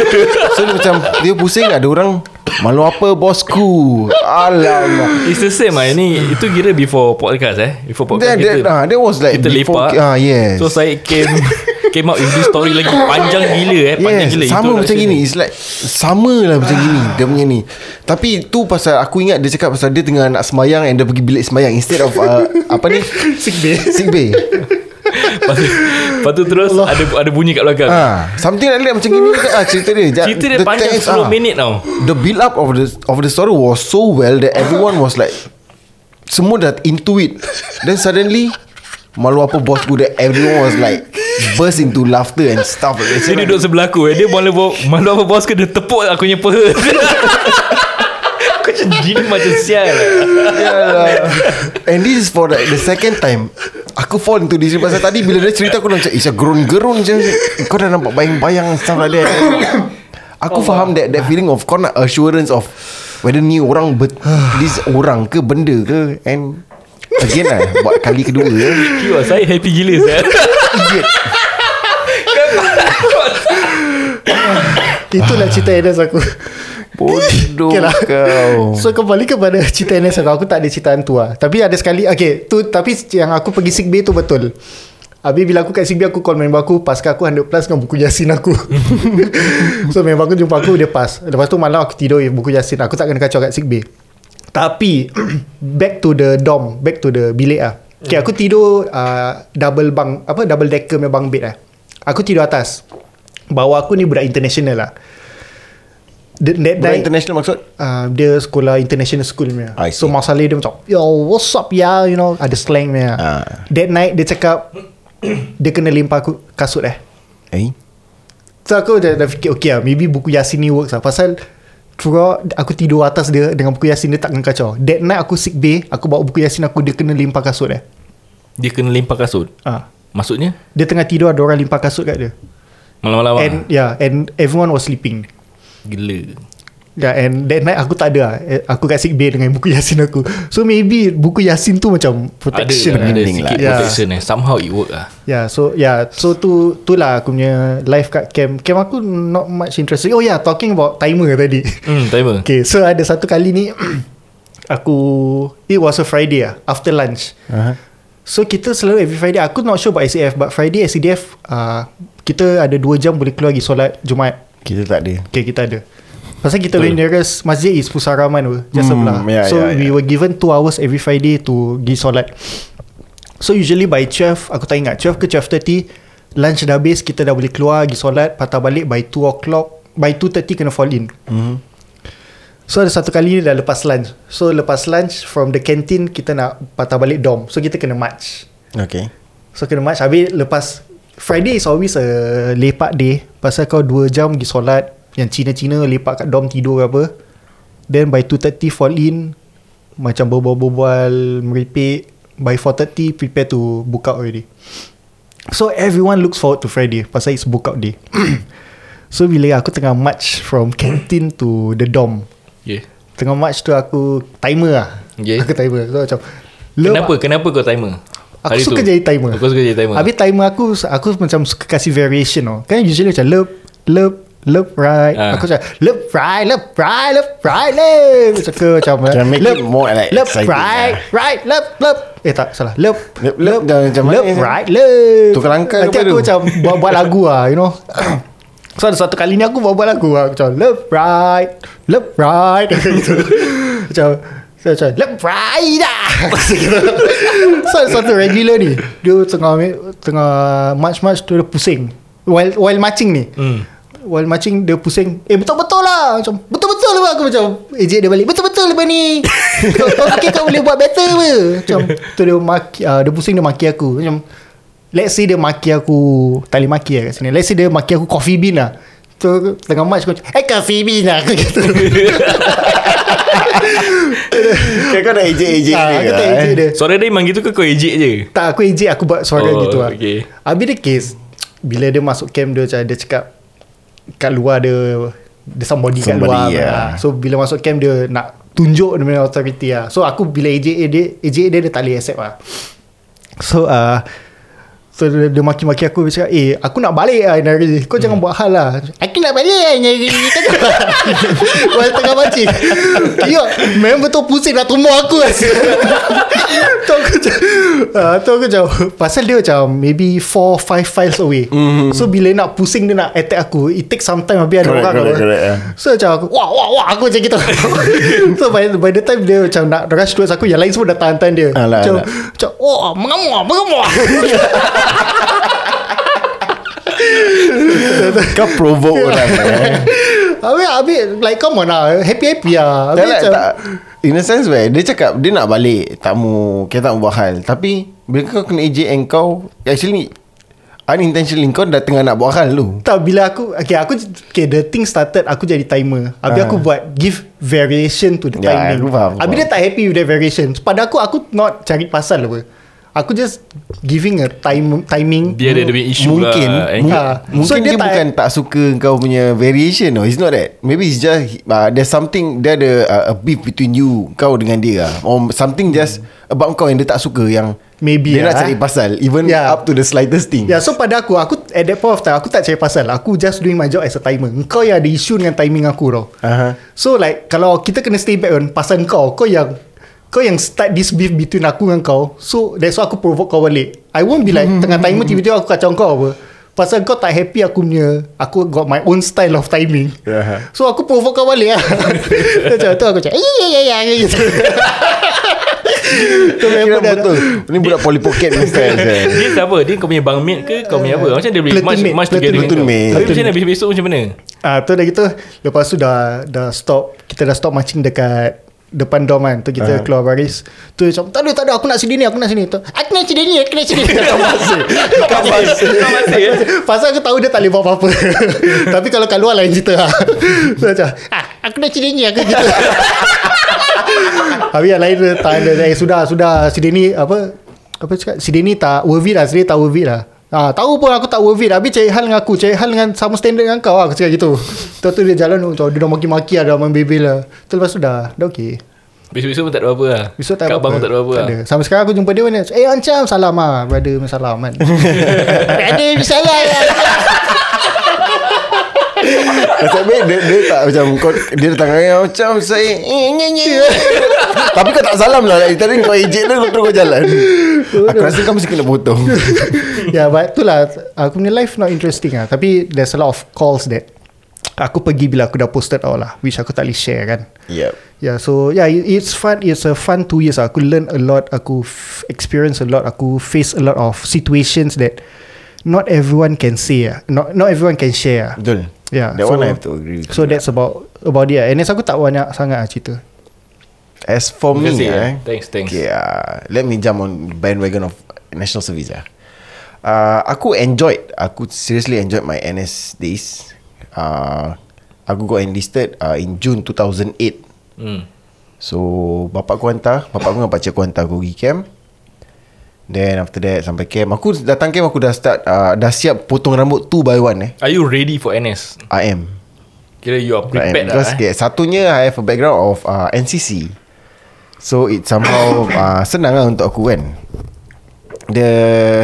C: So dia macam dia pusing ada orang malu apa bosku. Alamak.
A: It's the same lah Ini Itu kira before podcast eh Before podcast
C: That, that,
A: kita
C: ah, that was like
A: Kita
C: before-
A: lepak
C: Ah, yes.
A: So saya came Came out with this story lagi Panjang gila eh Panjang
C: Yes,
A: gila
C: sama macam
A: Introduction
C: gini. It's like Sama lah macam gini Dia punya ni Tapi tu pasal Aku ingat dia cakap pasal Dia tengah nak semayang And dia pergi bilik semayang Instead of uh, Apa ni
B: Sick bay
C: Sick bay
A: Lepas tu, lepas tu terus ada ada bunyi kat belakang.
C: Ha, Something like that Macam gini. Ah, Cerita dia.
A: Cerita dia
C: the
A: panjang
C: text,
A: 10
C: ah,
A: minit tau.
C: The build up of the Of the story was so well That everyone was like Semua dah into it Then suddenly Malu apa bosku That everyone was like Burst into laughter And stuff like.
A: Dia duduk sebelah aku eh. Dia malu malu apa bos ke? Dia tepuk aku punya peha Aku macam jin macam sial lah.
C: Yalah. And this is for the, the second time. Aku fall into this. Pasal tadi bila dia cerita Aku dah macam Isya gerun-gerun je. Kau dah nampak bayang-bayang Stuff like that. Aku faham that That feeling of Kau nak assurance of Whether ni orang bet, This orang ke Benda ke. And Again lah Buat kali kedua ya.
A: Kiwa saya happy gila saya.
C: Idiot.
B: Itulah cerita NS aku
C: Bodoh
B: Okay lah.
C: kau.
B: So kembali kepada cerita NS aku Aku tak ada cerita hantu lah. Tapi ada sekali Okay tu, Tapi yang aku pergi sick bay tu betul. Habis bila aku kat sick bay Aku call member aku Paskan aku 100 plus Dengan buku Yasin aku? So member aku jumpa aku Dia pas. Lepas tu malam aku tidur With buku Yasin. Aku tak kena kacau kat sick bay. Tapi Back to the dorm Back to the bilik lah Okay aku tidur uh, Double bunk Apa double decker punya bunk bed lah Aku tidur atas. Bawah aku ni budak international lah The, that
C: Budak
B: night,
C: international maksud
B: uh, dia sekolah international school punya. So masalah dia macam, yo what's up ya, you know, ada slang punya.
C: Ah.
B: That night dia cakap dia kena limpah aku kasut eh.
C: Eh
B: So aku dah, dah fikir okay lah, maybe buku Yasin ni works lah. Pasal throughout aku tidur atas dia dengan buku Yasin dia tak kena kacau. That night aku sick bay, aku bawa buku Yasin aku dia kena limpah kasut eh.
A: Dia kena limpah kasut
B: Ah.
A: Maksudnya
B: Dia tengah tidur ada orang limpah kasut kat dia.
A: Malam-malam
B: And yeah, and everyone was sleeping.
A: Gila
B: Yeah, and that night aku tak ada lah. Eh, Aku kat sick bay dengan buku Yasin aku. So maybe buku Yasin tu macam protection
A: Ada,
B: lah.
A: ada
C: Ending
A: sikit
C: lah.
B: Yeah.
A: protection eh Somehow it work lah
B: Yeah, so yeah, so tu tu lah aku punya life kat camp. Camp aku not much interesting. Oh yeah, talking about timer tadi.
A: Hmm timer
B: Okay, so ada satu kali ni aku it was a Friday ah after lunch.
C: uh-huh.
B: So kita selalu every Friday aku not sure about SAF but Friday SCDF uh, kita ada 2 jam boleh keluar pergi solat Jumaat.
C: Kita tak ada
B: Okay, kita ada. Pasal kita
A: Betul.
B: nearest masjid is Pusaraman tu, just
C: Hmm,
B: sebelah.
C: yeah,
B: so
C: yeah,
B: we
C: yeah.
B: were given 2 hours every Friday to pergi solat. So usually by 12 Aku tak ingat 12 ke 12.30 Lunch dah habis Kita dah boleh keluar Pergi solat Patah balik by 2 o'clock By 2.30 kena fall in
C: mm-hmm.
B: So ada satu kali ni Dah lepas lunch So lepas lunch From the canteen Kita nak patah balik dorm So kita kena march
C: Okay
B: So kena march Habis lepas Friday is always a Lepak day. Pasal kau 2 jam pergi solat Yang Cina-Cina Lepak kat dorm tidur ke apa. Then by 2.30 fall in Macam berbual-bual Meripik By 4.30 Prepare to book out already. So everyone looks forward to Friday Pasal it's book out day. So bila aku tengah march From canteen to the dorm
A: yeah.
B: Tengah march tu aku Timer lah.
A: Okay.
B: Aku timer. So macam
A: Kenapa? Kenapa kau timer
B: Aku
A: Hari
B: suka
A: tu?
B: jadi timer.
A: Aku suka jadi timer.
B: Habis timer aku Aku macam suka kasih variation tau Kan usually macam Lep Lep Lep right.
A: Ah.
B: Aku macam Lep right Lep right Lep right Lep Macam ke macam
C: Can make
B: lep,
C: it more like
B: Lep
C: exciting
B: right
C: lah.
B: Right Lep Lep Eh tak salah. Lep
C: Lep, lep, macam
B: Lep
C: ni?
B: right Lep
C: Tukar langkah
B: Nanti aku
C: tu?
B: macam buat, buat lagu lah You know. So ada satu kali ni aku buat, buat lagu lah. Macam left right Left right. Macam So macam Lebrai dah. So satu regular ni Dia tengah Tengah March-march tu dia pusing. While, while marching ni.
A: Hmm.
B: While marching Dia pusing Eh betul-betul lah. Macam Betul-betul lah. Aku macam Ejek dia balik Betul-betul lah ni. Kau, kau fikir kau boleh buat better apa? Macam Tu dia maki uh, Dia pusing dia maki aku. Macam Let's say dia maki aku Tak boleh maki lah kat sini. Let's say dia maki aku coffee bean lah. Tu tengah march aku Eh coffee bean lah. Aku kata
C: Kan kau dah ejek-ejek
B: Ah,
C: dia
B: Aku tak
C: kan,
B: ejek
C: eh?
B: dia
A: Suara dia memang gitu ke kau ejek je?
B: Tak aku ejek Aku buat suara
A: Oh,
B: gitu lah
A: okay.
B: Habis dia case Bila dia masuk camp dia macam Dia cakap Kat luar dia Dia somebody, kat
C: Somebody,
B: luar
C: yeah.
B: Ah, So bila masuk camp dia Nak tunjuk dia punya authority lah So aku bila ejek dia Ejek dia dia tak boleh accept lah So uh, So dia, dia maki-maki aku Dia cakap Eh aku nak balik lah ni Kau jangan buat hal lah. Aku nak balik lah hari ni Kau jangan tengah mancing Kira Memang betul pusing Nak tumbuh aku. Lah Tu aku macam uh, Tu aku macam Pasal dia macam Maybe 4-5 files away. Mm-hmm. So bila nak pusing Dia nak attack aku. It takes some time Habis ada
C: Correct,
B: orang
C: correct, correct, yeah.
B: So macam aku Wah wah wah Aku macam gitu. So by, by the time dia macam Nak rush towards aku Yang lain semua dah tahan-tahan dia.
C: Alah,
B: Macam
C: alah.
B: Macam Wah mengamuk mengamuk
C: Kau provoke orang eh.
B: Habis habis Like come on lah. Happy-happy lah. Habis
C: tak,
B: macam
C: tak. In a sense where Dia cakap Dia nak balik Tak mau Kita tak mau buat hal. Tapi Bila kau kena ejek and kau Actually Unintentionally Kau dah tengah nak buat hal tu.
B: Tak bila aku Okay aku Okay the thing started Aku jadi timer. Habis
C: Ah.
B: aku buat Give variation to the
C: Ya,
B: timing.
C: aku
B: Habis dia tak happy with that variation. Pada aku Aku not cari pasal apa Aku just Giving a time timing
A: Dia ada dia punya isu
C: Mungkin
A: lah eh.
C: mu-
B: Ha.
C: Mungkin
B: So,
C: dia,
B: dia tak-
C: bukan tak suka Kau punya variation no. It's not that Maybe it's just uh, There's something Dia ada uh, a beef between you Kau dengan dia lah. Or something just About kau yang dia tak suka Yang
B: Maybe
C: Dia nak
B: lah,
C: cari
B: eh.
C: pasal Even
B: Yeah.
C: up to the slightest thing
B: Ya yeah, so pada aku Aku at that point of time Aku tak cari pasal Aku just doing my job as a timer Kau yang ada isu dengan timing aku tau
C: Aha.
B: So like Kalau kita kena stay back on Pasal kau Kau yang Kau yang start this beef Between aku dengan kau So that's why aku provoke kau balik I won't be like Tengah timer tiba-tiba Aku kacau kau apa Pasal kau tak happy aku punya Aku got my own style of timing. So aku provoke kau balik lah Macam tu aku cakap Ya ya ya ya gitu Tu memang dah-
C: betul Ni budak Polly Pocket ni style saya.
A: Dia siapa? Dia kau punya bang mate ke? Kau punya apa? Macam dia boleh match,
B: mate,
A: match together?
C: Platoon mate.
A: Tapi macam mana? Besok-besok macam mana?
B: Ah tu dah gitu Lepas tu dah Dah stop Kita dah stop marching dekat Depan dom kan Tu kita
C: Ah.
B: keluar baris Tu dia macam Tak ada tak ada Aku nak sini ni Aku nak sini. Tu, Aku nak sini ni Aku nak sini. Ni
A: Kau masih. Kau masih. Ya?
B: Pasal aku tahu dia tak boleh buat apa-apa. Tapi kalau kat luar lain cerita lah. So macam ah, Aku nak sini ni Aku gitu. Habis yang lain tahan dia Eh sudah sudah Sini ni apa Apa cakap? Sini ni tak worth it lah Sini tak worth it lah Ah, tahu pun aku tak worth it. Habis cari hal dengan aku Cari hal dengan sama standard dengan kau. Lah Aku cakap gitu. Lepas tu dia jalan macam Dia dah maki-maki lah Dah main bebel lah Tu lepas tu dah Dah okay
A: Besok-besok pun tak ada apa-apa lah.
B: Besok tak
A: Kat
B: apa-apa
A: pun tak ada apa-apa
B: Tak
A: lah.
B: ada. Sampai sekarang aku jumpa dia mana Eh Ancam salam lah Brother salam kan Ada salam lah.
C: Macam dia, dia, dia tak macam kau, Dia datang dengan macam saya eh, nye, nye. Tapi kau tak salam lah. Tadi kau ejek dia Terus kau jalan. Aku rasa kau mesti kena potong.
B: Ya yeah, but itulah. Aku punya life not interesting lah Tapi there's a lot of calls that Aku pergi bila aku dah posted out lah Which aku tak boleh share kan?
C: Yep
B: Yeah so yeah it- it's fun. It's a fun two years lah. Aku learn a lot. Aku f- experience a lot. Aku face a lot of situations that Not everyone can say lah. Not not everyone can share lah.
C: Betul.
B: Yeah
C: That
B: so,
C: one I have to agree with
B: So that's about About it lah And aku tak banyak sangat lah cerita
C: As for me eh,
A: eh. Thanks, thanks.
C: Okay, uh, let me jump on bandwagon of national service. Uh. Uh, aku enjoyed, aku seriously enjoyed my NS days. Uh, aku got enlisted uh, in June 2008.
A: Hmm.
C: So, bapak aku hantar, bapak aku dengan pakcik aku hantar aku pergi camp. Then after that sampai camp, aku datang camp aku dah start, uh, dah siap potong rambut two by one eh.
A: Are you ready for NS?
C: I am.
A: Kira you are prepared lah
C: because
A: eh?
C: okay, satunya I have a background of uh, NCC. So it somehow uh, senang lah untuk aku kan. Dia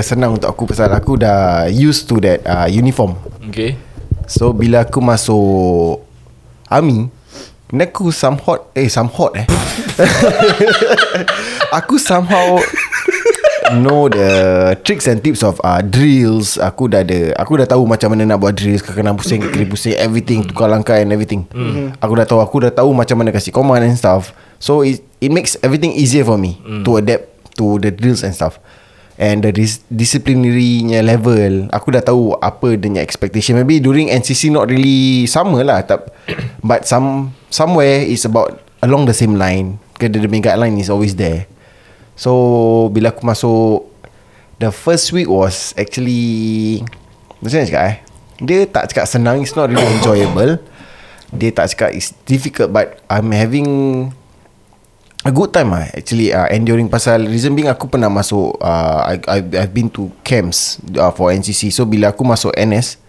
C: senang untuk aku pasal aku dah used to that uh, uniform.
A: Okay
C: So bila aku masuk army, ni aku some hot eh some hot eh. aku somehow know the tricks and tips of uh, drills. Aku dah ada aku dah tahu macam mana nak buat drills, kena pusing, kena pusing everything, tukar langkah and everything. Mm-hmm. Aku dah tahu aku dah tahu macam mana kasih command and stuff. So it it makes everything easier for me mm. to adapt to the drills and stuff. And the dis- disciplinary level Aku dah tahu Apa punya expectation Maybe during NCC Not really Sama lah tak, But some Somewhere is about Along the same line Kerana the guideline Is always there So Bila aku masuk The first week was Actually Macam mana cakap eh Dia tak cakap senang It's not really enjoyable Dia tak cakap It's difficult But I'm having a good time ah actually uh, enduring. Pasal reason being aku pernah masuk uh, I, I I've been to camps uh, for NCC so bila aku masuk NS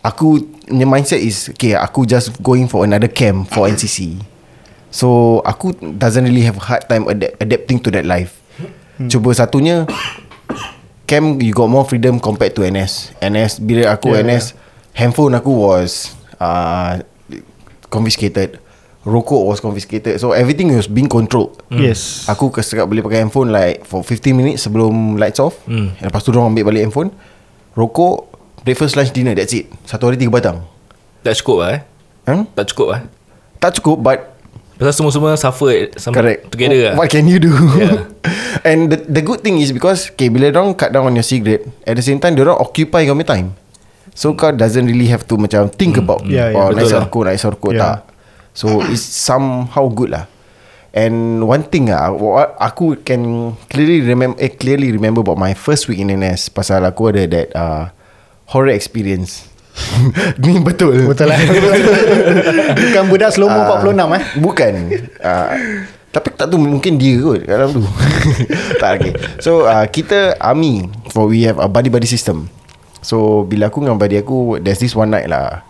C: aku punya mindset is okay aku just going for another camp for NCC so aku doesn't really have hard time adapt, adapting to that life. Hmm. cuba satunya camp you got more freedom compared to NS NS bila aku yeah, NS yeah. handphone aku was uh, confiscated Rokok was confiscated. So everything was being controlled.
B: Mm. Yes.
C: Aku kesekat boleh pakai handphone Like for 15 minutes Sebelum lights off. Mm. Lepas tu orang ambil balik handphone. Rokok Breakfast, lunch, dinner That's it. Satu hari tiga batang.
A: Tak cukup lah eh?
C: Hmm?
A: Tak cukup lah.
C: Tak cukup but
A: Pasal semua-semua suffer sama
C: Correct.
A: Together lah.
C: What can you do? Yeah. And the the good thing is Because okay, Bila orang cut down on your cigarette At the same time Diorang occupy kau punya time. So kau doesn't really have to Macam think mm. about
B: Yeah, yeah,
C: Oh nak
A: betul lah.
C: rokok Nak rokok
B: Yeah.
C: tak So it's somehow good lah And one thing ah, aku can clearly remember, eh, clearly remember about my first week in NS pasal aku ada that uh, horror experience. Ni betul.
B: Betul lah Bukan budak slow mo
C: Ah,
B: 46 eh
C: Bukan. Uh, tapi tak tu mungkin dia kot kat dalam tu. tak okay. So uh, kita army for we have a buddy buddy system. So bila aku dengan buddy aku there's this one night lah.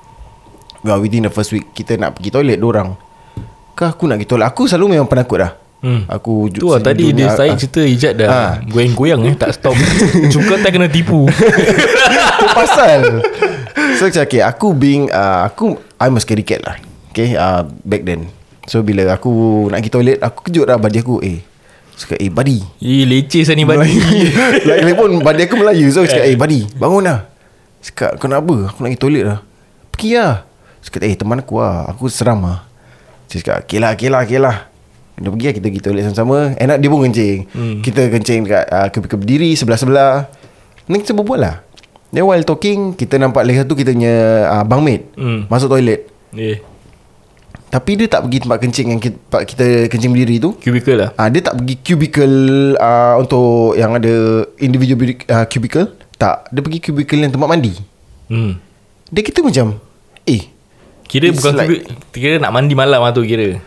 C: Well, within the first week kita nak pergi toilet orang. Kah aku nak pergi toilet. Aku selalu memang penakut dah.
A: Hmm.
C: Aku
A: Tu lah tadi dia
C: ah,
A: Syed cerita Ijat dah.
C: Ah.
A: Goyang-goyang eh Tak stop. Cuka tak kena tipu.
C: Tu pasal. So macam okay Aku being uh, Aku I'm a scary cat lah. Okay uh, Back then. So bila aku Nak pergi toilet Aku kejut lah Badi aku Eh. Cakap eh buddy.
A: Eh leceh saya ni badi
C: Like pun Badi aku Melayu. So cakap eh. Buddy Bangun lah Cakap kenapa Aku nak pergi toilet lah Pergi lah Cakap eh teman aku lah. Aku seram lah. Dia cakap okay lah okay lah okay lah. Dia pergi lah Kita pergi toilet sama-sama. Enak dia pun kencing. Hmm. Kita kencing dekat uh, Kepi-kepi berdiri Sebelah-sebelah. Ni kita berbual lah. Then while talking Kita nampak lagi satu Kita punya uh, bangmate
A: Hmm.
C: Masuk toilet.
A: Eh
C: Tapi dia tak pergi tempat kencing Yang kita, tempat kita kencing berdiri tu.
A: Cubicle lah?
C: Ah, dia tak pergi cubicle uh, untuk yang ada individual uh, cubicle. Tak, dia pergi cubicle yang tempat mandi.
A: hmm.
C: Dia kita macam, eh,
A: Kira
C: It's
A: bukan
C: like-
A: like, Kira nak mandi malam lah tu kira.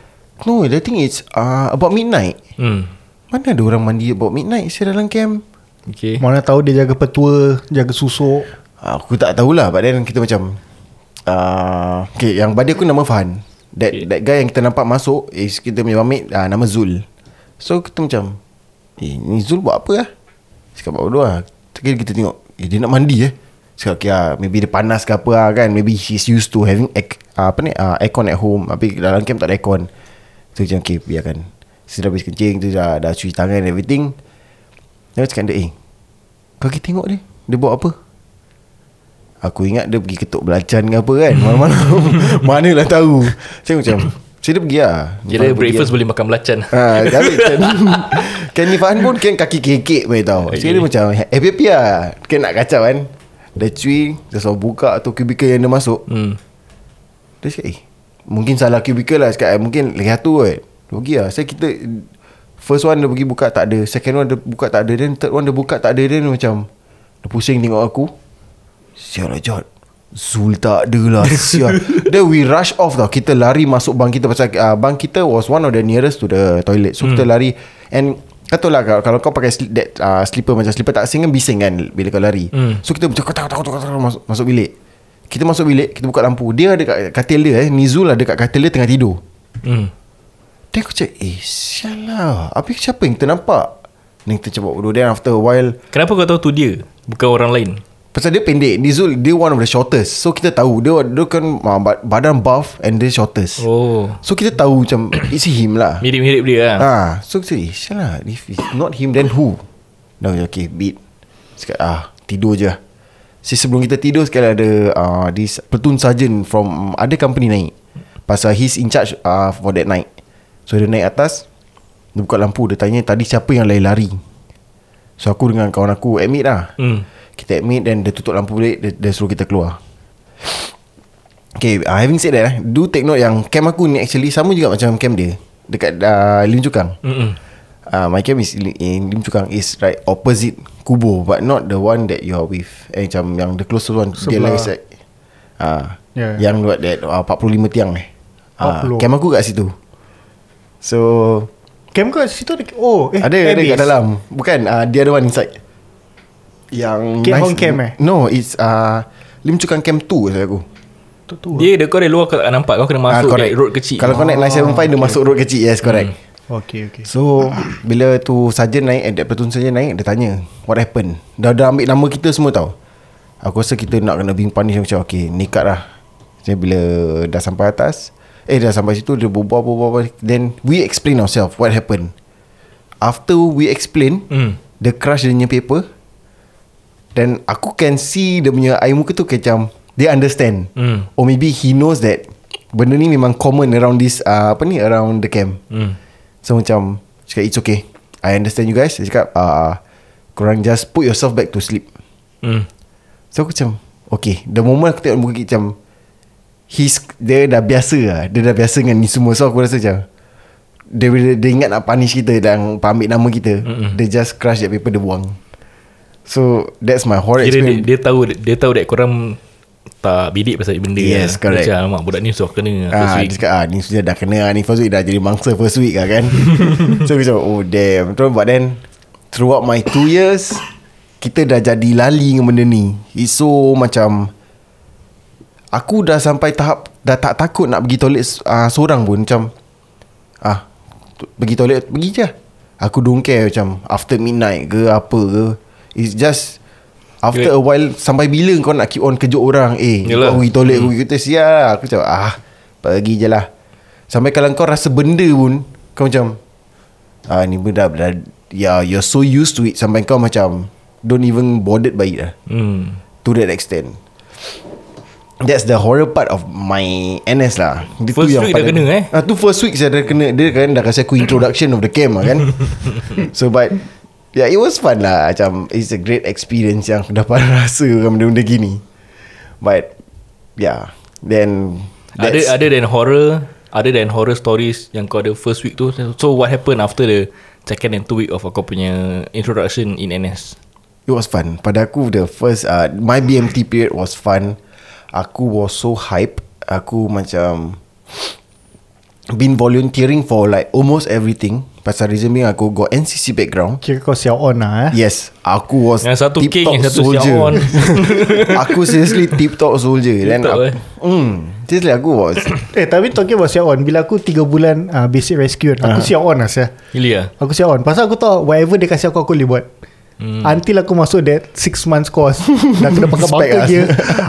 C: No, I think it's uh, about midnight.
A: Hmm.
C: Mana ada orang mandi about midnight saya dalam camp?
A: Okay.
B: Mana tahu dia jaga petua Jaga susuk.
C: Aku tak tahulah But then kita macam uh, Okay Yang badi aku nama Fahan That
A: Okay.
C: that guy yang kita nampak masuk Is kita punya mate uh, Nama Zul. So kita macam Eh ni Zul buat apa lah Cakap buat bodoh lah Kira kita tengok Eh dia nak mandi eh Cakap okay lah Maybe dia panas ke apa lah kan. Maybe he's used to having air, uh, Apa ni uh, Aircon at home. Tapi dalam camp tak ada aircon. So macam okay biarkan. Saya dah habis kencing tu dah, dah cuci tangan and everything. Dia cakap dia Eh kau pergi tengok dia. Dia buat apa? Aku ingat dia pergi ketuk belacan ke apa kan. Malam-malam Manalah tahu. Saya macam Saya dia pergi lah.
A: Kira
C: Pergi
A: breakfast
C: lah.
A: boleh makan belacan.
C: Ha, tapi kan. Kan ni Fahan pun kan kaki kekek. Saya dia macam happy-happy lah. Kan nak kacau kan. Dia cuy, dia suruh buka tu cubicle yang dia masuk.
A: Hmm
C: Dia cakap eh, mungkin salah cubicle lah. Cakap, eh, mungkin lagi satu kot. Dia pergi lah. Saya kita, first one dia pergi buka tak ada. Second one dia buka tak ada. Then third one dia buka tak ada. Then dia macam, dia pusing tengok aku. Sial lah Jod. Zul tak ada lah Sial Then we rush off tau Kita lari masuk bang kita Pasal uh, bang kita was one of the nearest to the toilet So hmm. kita lari And Kata lah kalau, kalau kau pakai slip, that, uh, slipper Macam slipper tak asing kan bising kan Bila kau lari.
A: Hmm.
C: So kita macam kotak kotak kotak masuk, masuk bilik. Kita masuk bilik Kita buka lampu. Dia ada kat katil dia eh. Nizul ada kat katil dia tengah tidur.
A: Hmm.
C: Dia aku cakap Eh sial lah Habis siapa yang kita nampak? Ni kita cepat bodoh Then after a while.
A: Kenapa kau tahu tu dia Bukan orang lain
C: Pasal dia pendek. Nizul dia one of the shortest. So kita tahu. Dia, dia kan uh, bad- badan buff And dia shortest.
A: Oh.
C: So kita tahu macam It's him lah.
A: Mirip-mirip dia lah.
C: Ah, So kita sial lah If it's not him Then who? Dah okay beat. Sekarang ah Tidur je. Si sebelum kita tidur Sekali ada uh, This platoon sergeant From Other company naik. Pasal he's in charge uh, For that night. So dia naik atas Dia buka lampu Dia tanya tadi siapa yang lari-lari? So aku dengan kawan aku Admit lah.
A: Hmm.
C: Kita admit Dan dia tutup lampu balik Dia, dia suruh kita keluar. Okay uh, Having said that eh, Do take note yang Camp aku ni actually Sama juga macam camp dia. Dekat uh, Lim Chukang
A: Mm-mm.
C: uh, My camp is in, in Lim Chukang Is right opposite Kubur But not the one that you are with. Eh macam yang the closest one Dia
B: Sebelah.
C: lagi side uh,
B: Yeah.
C: Yang buat that uh, 45 tiang eh. Uh,
B: 40.
C: Camp aku kat situ. So
B: Camp kau situ ada Oh eh,
C: Ada ada kat dalam. Bukan uh, Dia ada one inside Yang
B: Keat Hong Camp eh?
C: No it's uh, Lim Chukang Camp 2 saya aku
B: Tu tu
A: Dia dia kau dari luar kau tak nampak Kau kena masuk
C: correct.
A: that road kecil.
C: Kalau kau naik 975 Dia masuk road kecil Yes correct.
B: Okay okay.
C: So Bila tu Sarjan naik That platoon sarjan naik Dia tanya What happened? Dah, dah ambil nama kita semua tau. Aku rasa kita nak kena being punish Macam okay Nikat lah. Jadi bila Dah sampai atas Eh dah sampai situ Dia berbual berbual. Then we explain ourselves What happened. After we explain
A: Hmm.
C: Dia crush dia punya paper Dan aku can see Dia punya air muka tu Macam Dia understand.
A: Hmm.
C: Or maybe he knows that Benda ni memang common Around this uh, Apa ni Around the camp.
A: Hmm.
C: So macam Cakap it's okay. I understand you guys. Dia cakap uh, Korang just put yourself back to sleep.
A: Hmm.
C: So aku macam Okay. The moment aku tengok muka macam He's Dia dah biasa lah. Dia dah biasa dengan ni semua. So aku rasa macam dia, dia, dia ingat nak punish kita Dan ambil nama kita Mm-mm. Dia just crush that paper Dia buang So That's my horror
A: Kira dia,
C: experience
A: dia tahu Dia tahu that korang Tak bidik pasal benda
C: Yes,
A: lah.
C: correct.
A: Macam alamak budak ni suruh kena first
C: Ah,
A: week.
C: dia cakap ah, ni sudah dah kena ah, ni first week dah jadi mangsa first week lah kan. so aku cakap oh damn. Terus but then throughout my two years kita dah jadi lali dengan benda ni. It's so macam aku dah sampai tahap dah tak takut nak pergi toilet uh, seorang pun macam ah pergi toilet pergi je. Aku don't care macam after midnight ke apa ke. It's just After a while Sampai bila kau nak keep on kejut orang Eh
A: Yalah.
C: kau pergi toilet Kau pergi kita sial lah. Aku cakap ah Pergi je lah. Sampai kalau kau rasa benda pun Kau macam Ah ni benda dah Ya you're so used to it. Sampai kau macam Don't even bothered by it lah.
A: Hmm.
C: To that extent. That's the horror part of my NS lah. Dia
A: First week dah kena, eh?
C: ah, Tu first week saya dah kena Dia kan dah kasi aku introduction of the camp lah kan? So but Yeah it was fun lah. Macam It's a great experience Yang aku dapat rasa dengan Benda-benda gini. But Yeah. Then
A: Other, other than horror Other than horror stories Yang kau ada first week tu. So what happened after the Second and two week Of kau punya Introduction in NS
C: It was fun. Pada aku the first uh, My BMT period was fun. Aku was so hype. Aku macam Been volunteering for like Almost everything Pasal reason being Aku got NCC background.
B: Kira kau siap on lah eh?
C: Yes Aku was
A: Yang satu king, yang satu siap on.
C: Aku seriously Tip top soldier. Then aku,
A: eh.
C: mm, Seriously aku was
B: Eh tapi talking about siap on. Bila aku 3 bulan uh, Basic rescue Aku siap on lah saya
A: Really lah
B: Aku siap on. Pasal aku tahu Whatever dia kasih aku Aku boleh buat. Hmm. Until aku masuk that 6 months course Dah kena pakai bunker
C: lah.
B: gear.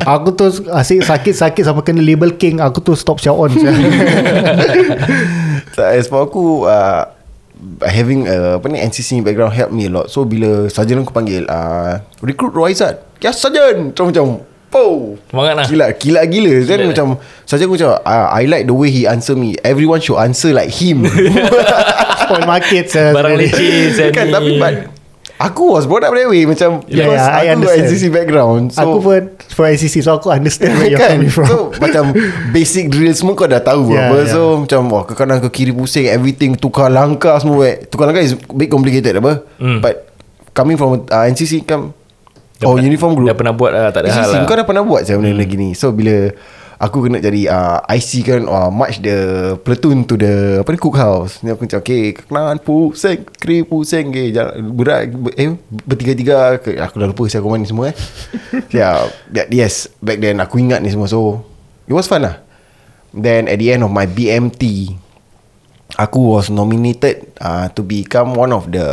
B: Aku tu asyik sakit-sakit Sampai kena label king Aku tu stop siap on
C: So, as for aku uh, having a apa ni NCC background help me a lot. So bila sarjan aku panggil uh, recruit Roizat. Ya sarjan. Macam macam Po
A: Semangat lah.
C: Kilat Kilat gila Then
A: Kilat.
C: macam Sarjan aku macam uh, I like the way he answer me Everyone should answer like him
B: Spoil market
A: Barang leceh saya
C: Kan tapi but Aku was brought up that way Macam
B: Yeah,
C: Because
B: yeah, I
C: aku
B: understand.
C: NCC background so,
B: Aku pun For ICC So aku understand Where you're
C: kan
B: coming from
C: So macam Basic drill semua kau dah tahu
B: Yeah,
C: apa
B: yeah.
C: So macam Wah ke kanan ke kiri pusing Everything Tukar langkah semua eh. Tukar langkah is Big complicated apa
A: Hmm.
C: But Coming from uh, NCC come
A: Dah
C: Oh
A: pernah-
C: uniform group
A: Dah pernah buat lah Tak ada hal
C: NCC
A: lah
C: kau dah pernah buat saya benda-benda gini So bila Aku kena jadi uh, IC kan uh, March the Platoon to the Apa ni cookhouse. Ni aku macam Okay Kenalan pusing Kri pusing okay, jalan, Berat Eh Bertiga-tiga. Ke, Aku dah lupa Saya komen ni semua eh. Yeah, yeah, Yes Back then aku ingat ni semua. So It was fun lah. Then at the end of my BMT Aku was nominated uh, To become one of the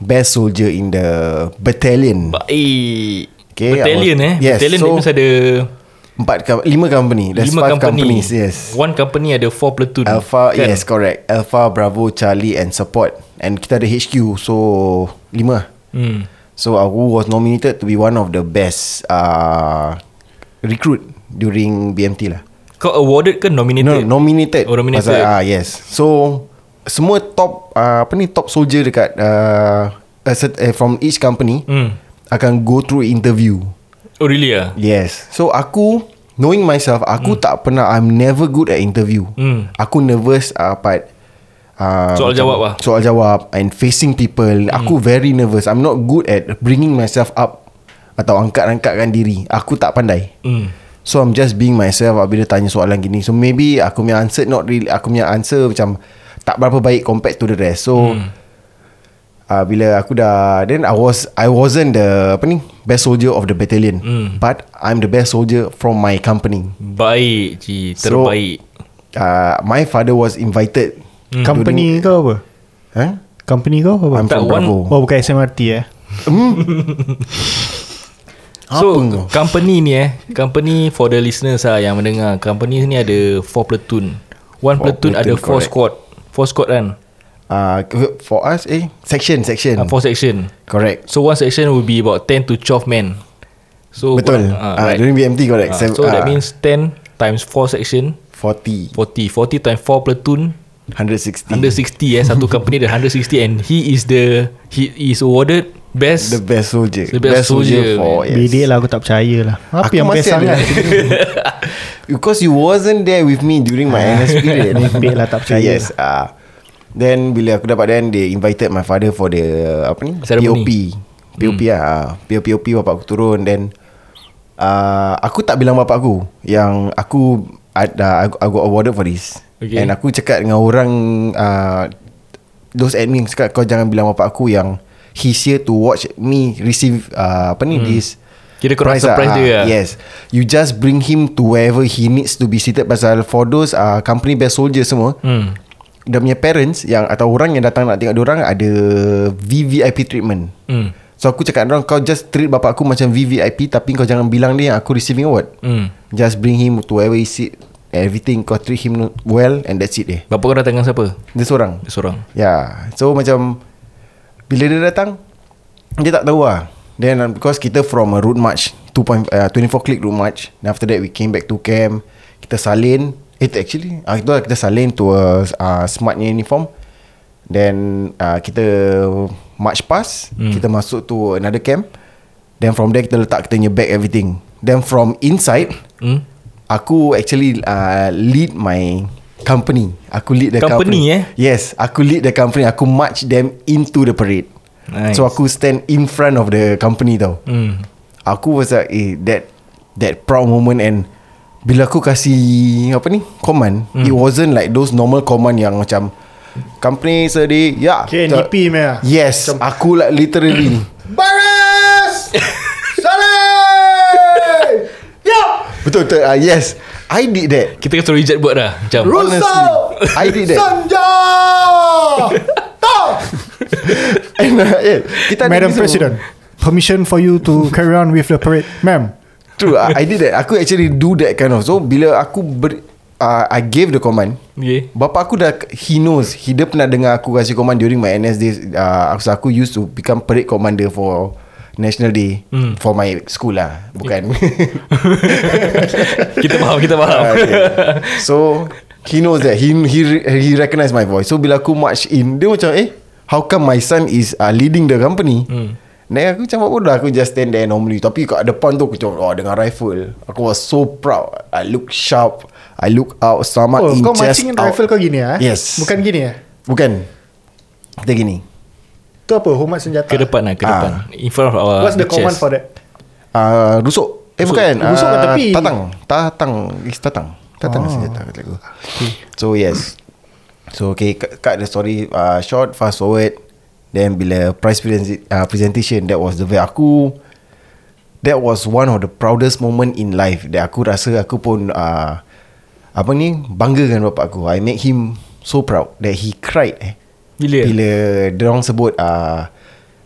C: Best soldier in the Battalion.
A: Baik.
C: Okay,
A: Battalion
C: was-
A: eh?
C: Yes,
A: Battalion
C: so-
A: means ada
C: Empat Lima company. There's
A: Lima
C: five
A: company.
C: companies Yes.
A: One company ada four platoon
C: Alpha Yes correct. Alpha Bravo Charlie and support. And kita ada HQ So Lima.
A: Hmm.
C: So aku was nominated To be one of the best uh, Recruit During BMT lah.
A: Kau awarded ke
C: No
A: nominated.
C: Nominated
A: Oh, nominated.
C: Pasal, ah, Yes. So semua top uh, apa ni top soldier dekat uh, eh, from each company
A: Hmm.
C: akan go through interview.
A: Oh really ah?
C: Yes. So aku knowing myself, aku tak pernah I'm never good at interview.
A: Hmm.
C: Aku nervous uh, part uh,
A: Soal
C: macam
A: jawab lah.
C: Soal jawab and facing people. Aku very nervous. I'm not good at bringing myself up atau angkat-angkatkan diri. Aku tak pandai.
A: Hmm.
C: So I'm just being myself Bila tanya soalan gini So maybe Aku punya answer Not really Aku punya answer macam Tak berapa baik Compared to the rest So hmm. Uh, Bila aku dah Then I was I wasn't the Apa ni Best soldier of the battalion
A: Hmm.
C: But I'm the best soldier From my company
A: Baik Ji
C: So,
A: Terbaik
C: uh, My father was invited
A: Hmm.
B: Company kau apa?
C: huh?
B: Company kau apa?
C: I'm
A: Tak,
C: from
A: one-
C: Bravo
B: Oh bukan SMRT eh
A: So
C: Apa
A: company ni eh Company for the listeners lah Yang mendengar Company ni ada 4 platoon One
C: Four
A: platoon, ada
C: platoon,
A: 4
C: correct.
A: squad 4 squad kan
C: uh, For us eh? Section Section.
A: 4 section.
C: Correct.
A: So one section will be about 10 to 12 men. So
C: Betul.
A: uh,
C: uh,
A: right.
C: During BMT correct.
A: Ah,
C: Seven-
A: So that
C: ah,
A: means 10 times 4 section.
C: 40
A: 40 40 times 4 platoon.
C: 160
A: 160 eh? Satu company ada 160 And he is the He is awarded Best
C: The best soldier.
A: The best soldier,
C: for
A: man.
C: yes.
B: Bedek lah aku tak percaya lah. Apa
C: Aku
B: yang best sangat
C: Because you wasn't there with me During my NS period.
B: Lah, tak percaya.
C: Yes uh, Then bila aku dapat Then they invited my father For the Apa ni
A: Ceremony.
C: POP POP lah uh, POP POP bapak aku turun Then uh, Aku tak bilang bapak aku Yang aku ada, aku, aku got awarded for this
A: Okay.
C: And aku cakap dengan orang uh, Those admin cakap Kau jangan bilang bapak aku yang He's here to watch me Receive uh, Apa ni This
A: Kira korang
C: prize
A: surprise
C: ah.
A: dia lah.
C: Yes You just bring him to wherever he needs to be seated Pasal for those uh, company best soldier semua
A: hmm.
C: Dia punya parents yang Atau orang yang datang nak tengok orang Ada VVIP treatment
A: Hmm.
C: So aku cakap dengan orang Kau just treat bapak aku macam VVIP Tapi kau jangan bilang dia yang Aku receiving award
A: Hmm.
C: Just bring him to wherever he sit Everything kau treat him well And that's it eh
A: Bapa kau datang dengan siapa?
C: Dia seorang
A: Dia seorang
C: Ya yeah. So macam Bila dia datang Dia tak tahu lah Then because kita from a route march 2. Uh, 24 click route march Then after that we came back to camp Kita salin Eh actually uh, Itu lah kita salin to a uh, smartnya uniform Then uh, kita march pass hmm. Kita masuk to another camp Then from there kita letak kita punya bag everything Then from inside
A: hmm?
C: Aku actually uh, lead my company. Aku lead the
A: Company,
C: company.
A: eh?
C: Yes, aku lead the company. Aku march them into the parade.
A: Nice.
C: So aku stand in front of the company tau.
A: Hmm.
C: Aku was like, eh, that that proud moment and bila aku kasih apa ni command,
A: Hmm.
C: it wasn't like those normal command yang macam company sedih, ya.
B: Okay
C: tak-
B: NDP meh
C: Yes, aku like literally.
B: Baris Saleh Yo
C: betul betul. Uh, yes, I did that.
A: Kita suruh Ijat buat dah Macam
C: Honestly, I did that.
B: Sanja
C: And, uh, yeah, kita ada
B: Madam. President Permission for you to carry on with the parade Ma'am
C: True I, I did that. Aku actually do that kind of So bila aku ber, uh, I gave the command
A: Okay
C: Bapa aku dah He knows. He dia pernah dengar aku kasih command During my NS days uh, aku, aku used to Become parade commander for National Day
A: Hmm.
C: For my school lah Bukan.
A: Kita faham Kita faham.
C: Ah, okay. So He knows that. He he he recognize my voice. So bila aku march in Dia macam eh How come my son is uh, Leading the company?
A: Hmm.
C: Then aku macam bodoh Aku just stand there normally. Tapi kat depan tu Aku macam Oh dengan rifle. Aku was so proud. I look sharp. I look out. Selamat
B: Oh
C: in
B: kau
C: chest
B: marching
C: out.
B: rifle kau gini eh
C: Yes.
B: Bukan gini eh
C: Bukan. Kita gini.
B: Tu apa? Hormat senjata?
A: Ke depan lah Ke
C: Ah.
A: depan. In front of our
B: What's the command
A: chest.
B: for that?
C: Uh, Rusuk. Eh
A: Rusuk.
C: bukan.
B: Rusuk kat
C: Ah,
B: tepi.
C: Tatang. Tatang. Is tatang. Tatang
B: Oh.
C: senjata kata aku. So yes. So okay. Cut, cut the story uh, Short fast forward Then bila prize present, uh, presentation That was the way Aku That was one of the proudest moment in life That aku rasa Aku pun uh, Apa ni Banggakan bapak aku. I make him So proud That he cried eh.
A: Bila?
C: Bila Diorang sebut uh,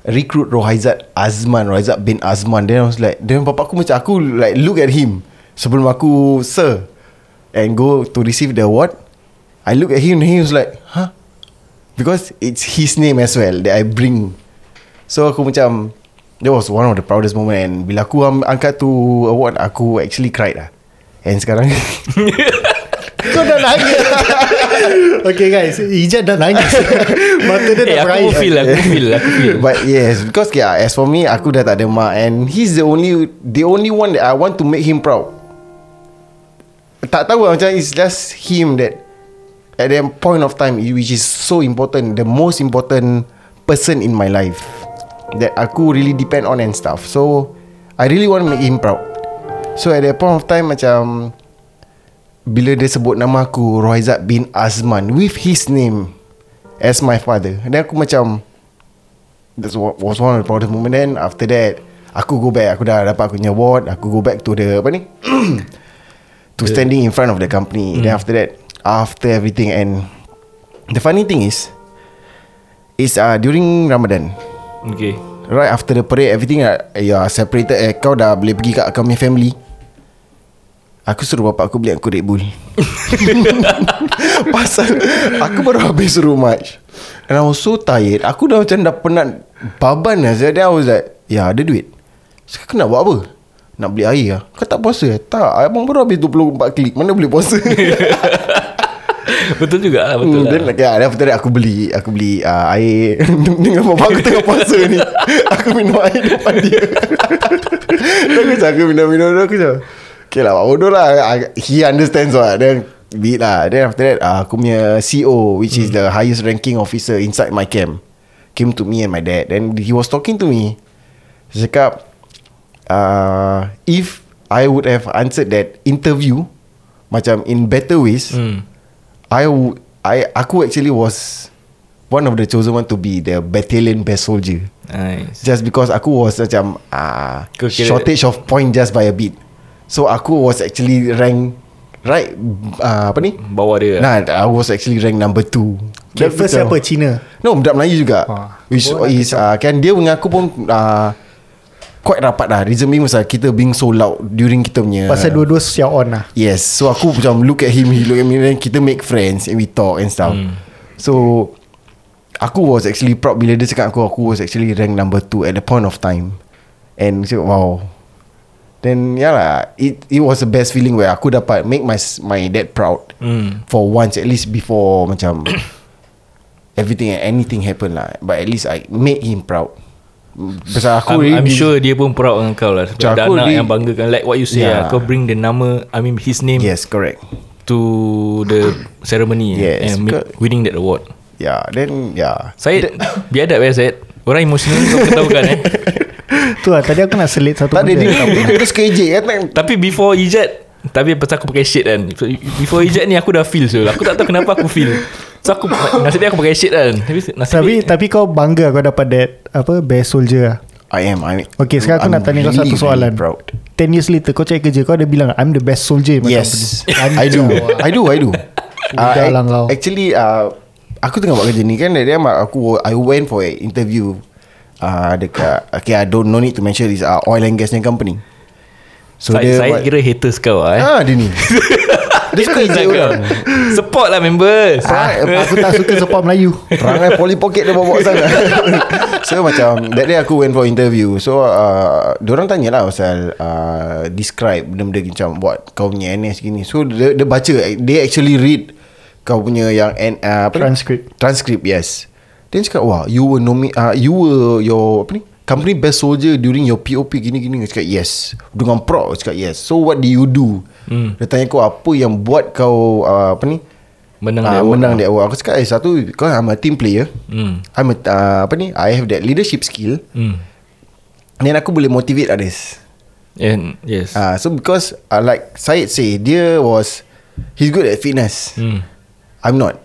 C: Recruit Rohaizat Azman Rohaizat bin Azman. Then I was like Then bapak aku macam Aku like look at him. Sebelum aku Sir And go to receive the award I look at him And he was like Huh Because it's his name as well That I bring. So aku macam That was one of the proudest moment. And bila aku angkat tu award Aku actually cried lah. And sekarang
B: Kau dah nangis. Okay guys. Ijat dah nangis. Mata dia
A: Eh
B: dah
A: aku
B: berair.
A: pun feel Aku feel Aku feel.
C: But yes Because yeah, As for me Aku dah tak ada mak. And he's the only The only one that I want to make him proud. Tak tahu lah Macam it's just him that At that point of time Which is so important The most important Person in my life That aku really depend on And stuff. So I really want to make him proud. So at that point of time Macam Bila dia sebut nama aku Rohaizat bin Azman With his name As my father. Then aku macam That was one of the proudest moment. Then after that Aku go back. Aku dah dapat aku punya award. Aku go back to the Apa ni? To standing in front of the company. Then after that After everything And The funny thing is Is uh, during Ramadan.
A: Okay.
C: Right after the parade Everything uh, You are separated eh, Kau dah boleh pergi kat punya family. Aku suruh bapak aku beli aku Red Bull. Pasal Aku baru habis suruh match. And I was so tired. Aku dah macam dah penat Baban lah Then I was like Ya ada duit. Sekarang aku nak buat apa? Nak beli air lah. Kau tak puasa? Tak Abang baru habis 24 klik. Mana boleh puasa
A: Betul juga lah Betul
C: Hmm,
A: lah.
C: then like, yeah, then after that aku beli Aku beli uh, air. Dengan bapak aku tengah puasa ni. Aku minum air depan dia. Then aku cakap Aku minum-minum aku cakap Okay lah bodoh lah. He understands what Then Be it lah. Then after that uh, Aku punya CO Which is the highest ranking officer Inside my camp Came to me and my dad. Then he was talking to me. Dia cakap uh, If I would have answered that interview Macam in better ways
A: Hmm.
C: I w- I aku actually was one of the chosen one to be the battalion best soldier.
A: Nice
C: Just because aku was macam uh,
A: kira-
C: shortage of point just by a bit. So aku was actually rank right uh, apa ni?
A: Bawa dia
C: Nah, I was actually rank number two.
B: Okay, first siapa Cina
C: No, budak Melayu juga.
B: Ah.
C: Which
B: Orang
C: is uh, kan dia dengan aku pun uh, quite rapat lah. Reason being pasal kita being so loud during kita punya
B: Pasal dua-dua siap on lah.
C: Yes. So aku macam Look at him He look at me Then kita make friends And we talk and stuff.
A: Hmm.
C: So Aku was actually proud. Bila dia cakap aku Aku was actually rank number 2 At the point of time. And cakap wow. Then yeah lah It it was the best feeling Where aku dapat Make my my dad proud
A: Hmm.
C: For once At least before Macam Everything and anything happen lah. But at least I Made him proud Pasal aku
A: I'm, I'm sure dia pun proud dengan kau lah. Sebab ada anak
C: di-
A: yang banggakan Like what you say
C: Yeah.
A: lah Kau bring the nama I mean his name
C: Yes correct.
A: To the ceremony
C: Yes,
A: And make, winning that award.
C: Yeah Then yeah
A: Syed Biadab eh Syed. Orang emosional kau ketahukan eh.
B: Tu lah Tadi aku nak selit satu
C: Tak ada
B: benda.
C: dia Dia terus kejek kan
A: Tapi before ijat Tapi pasal aku pakai shade kan. Before ijat ni aku dah feel so Aku tak tahu kenapa aku feel So aku Nasib dia aku pakai shade kan. Tapi nasib
B: Tapi
A: dia,
B: tapi kau bangga kau dapat that Apa Best soldier lah
C: I am I
B: Okay sekarang aku
C: I'm
B: nak tanya kau satu soalan.
C: proud.
B: 10 years later kau cari kerja Kau ada bilang I'm the best soldier
C: Yes. I do. I do I do.
B: Sudah lah kau.
C: Actually uh, Aku tengah buat kerja ni kan Dia aku I went for an interview uh, Dekat Okay I don't no need to mention This uh, oil and gas company. So
A: Syed,
C: dia
A: Syed
C: buat-
A: kira haters kau eh.
C: Ah dia ni Dia suka ejek orang
A: Support lah members.
C: Ah,
B: Aku tak suka support Melayu.
C: Perangai Polly Pocket dia bawa sangat So macam That day aku went for interview. So uh, Diorang tanya lah Pasal uh, Describe Benda-benda macam Buat kau punya NS gini. So dia, dia baca They actually read Kau punya yang uh, apa?
B: Transcript.
C: Transcript yes. Then cakap Wah you were nomi uh, You were your Apa ni Company best soldier During your POP Gini-gini Cakap yes Dengan proud Cakap yes So what do you do hmm. Dia tanya kau Apa yang buat kau uh, Apa ni
A: Menang dia award
C: menang dia award. Aku cakap eh satu kau I'm a team player.
A: Hmm.
C: I'm a uh, apa ni? I have that leadership skill.
A: Hmm.
C: Then aku boleh motivate others.
A: And yes
C: uh, so because uh, like Syed say dia was he's good at fitness.
A: hmm.
C: I'm not.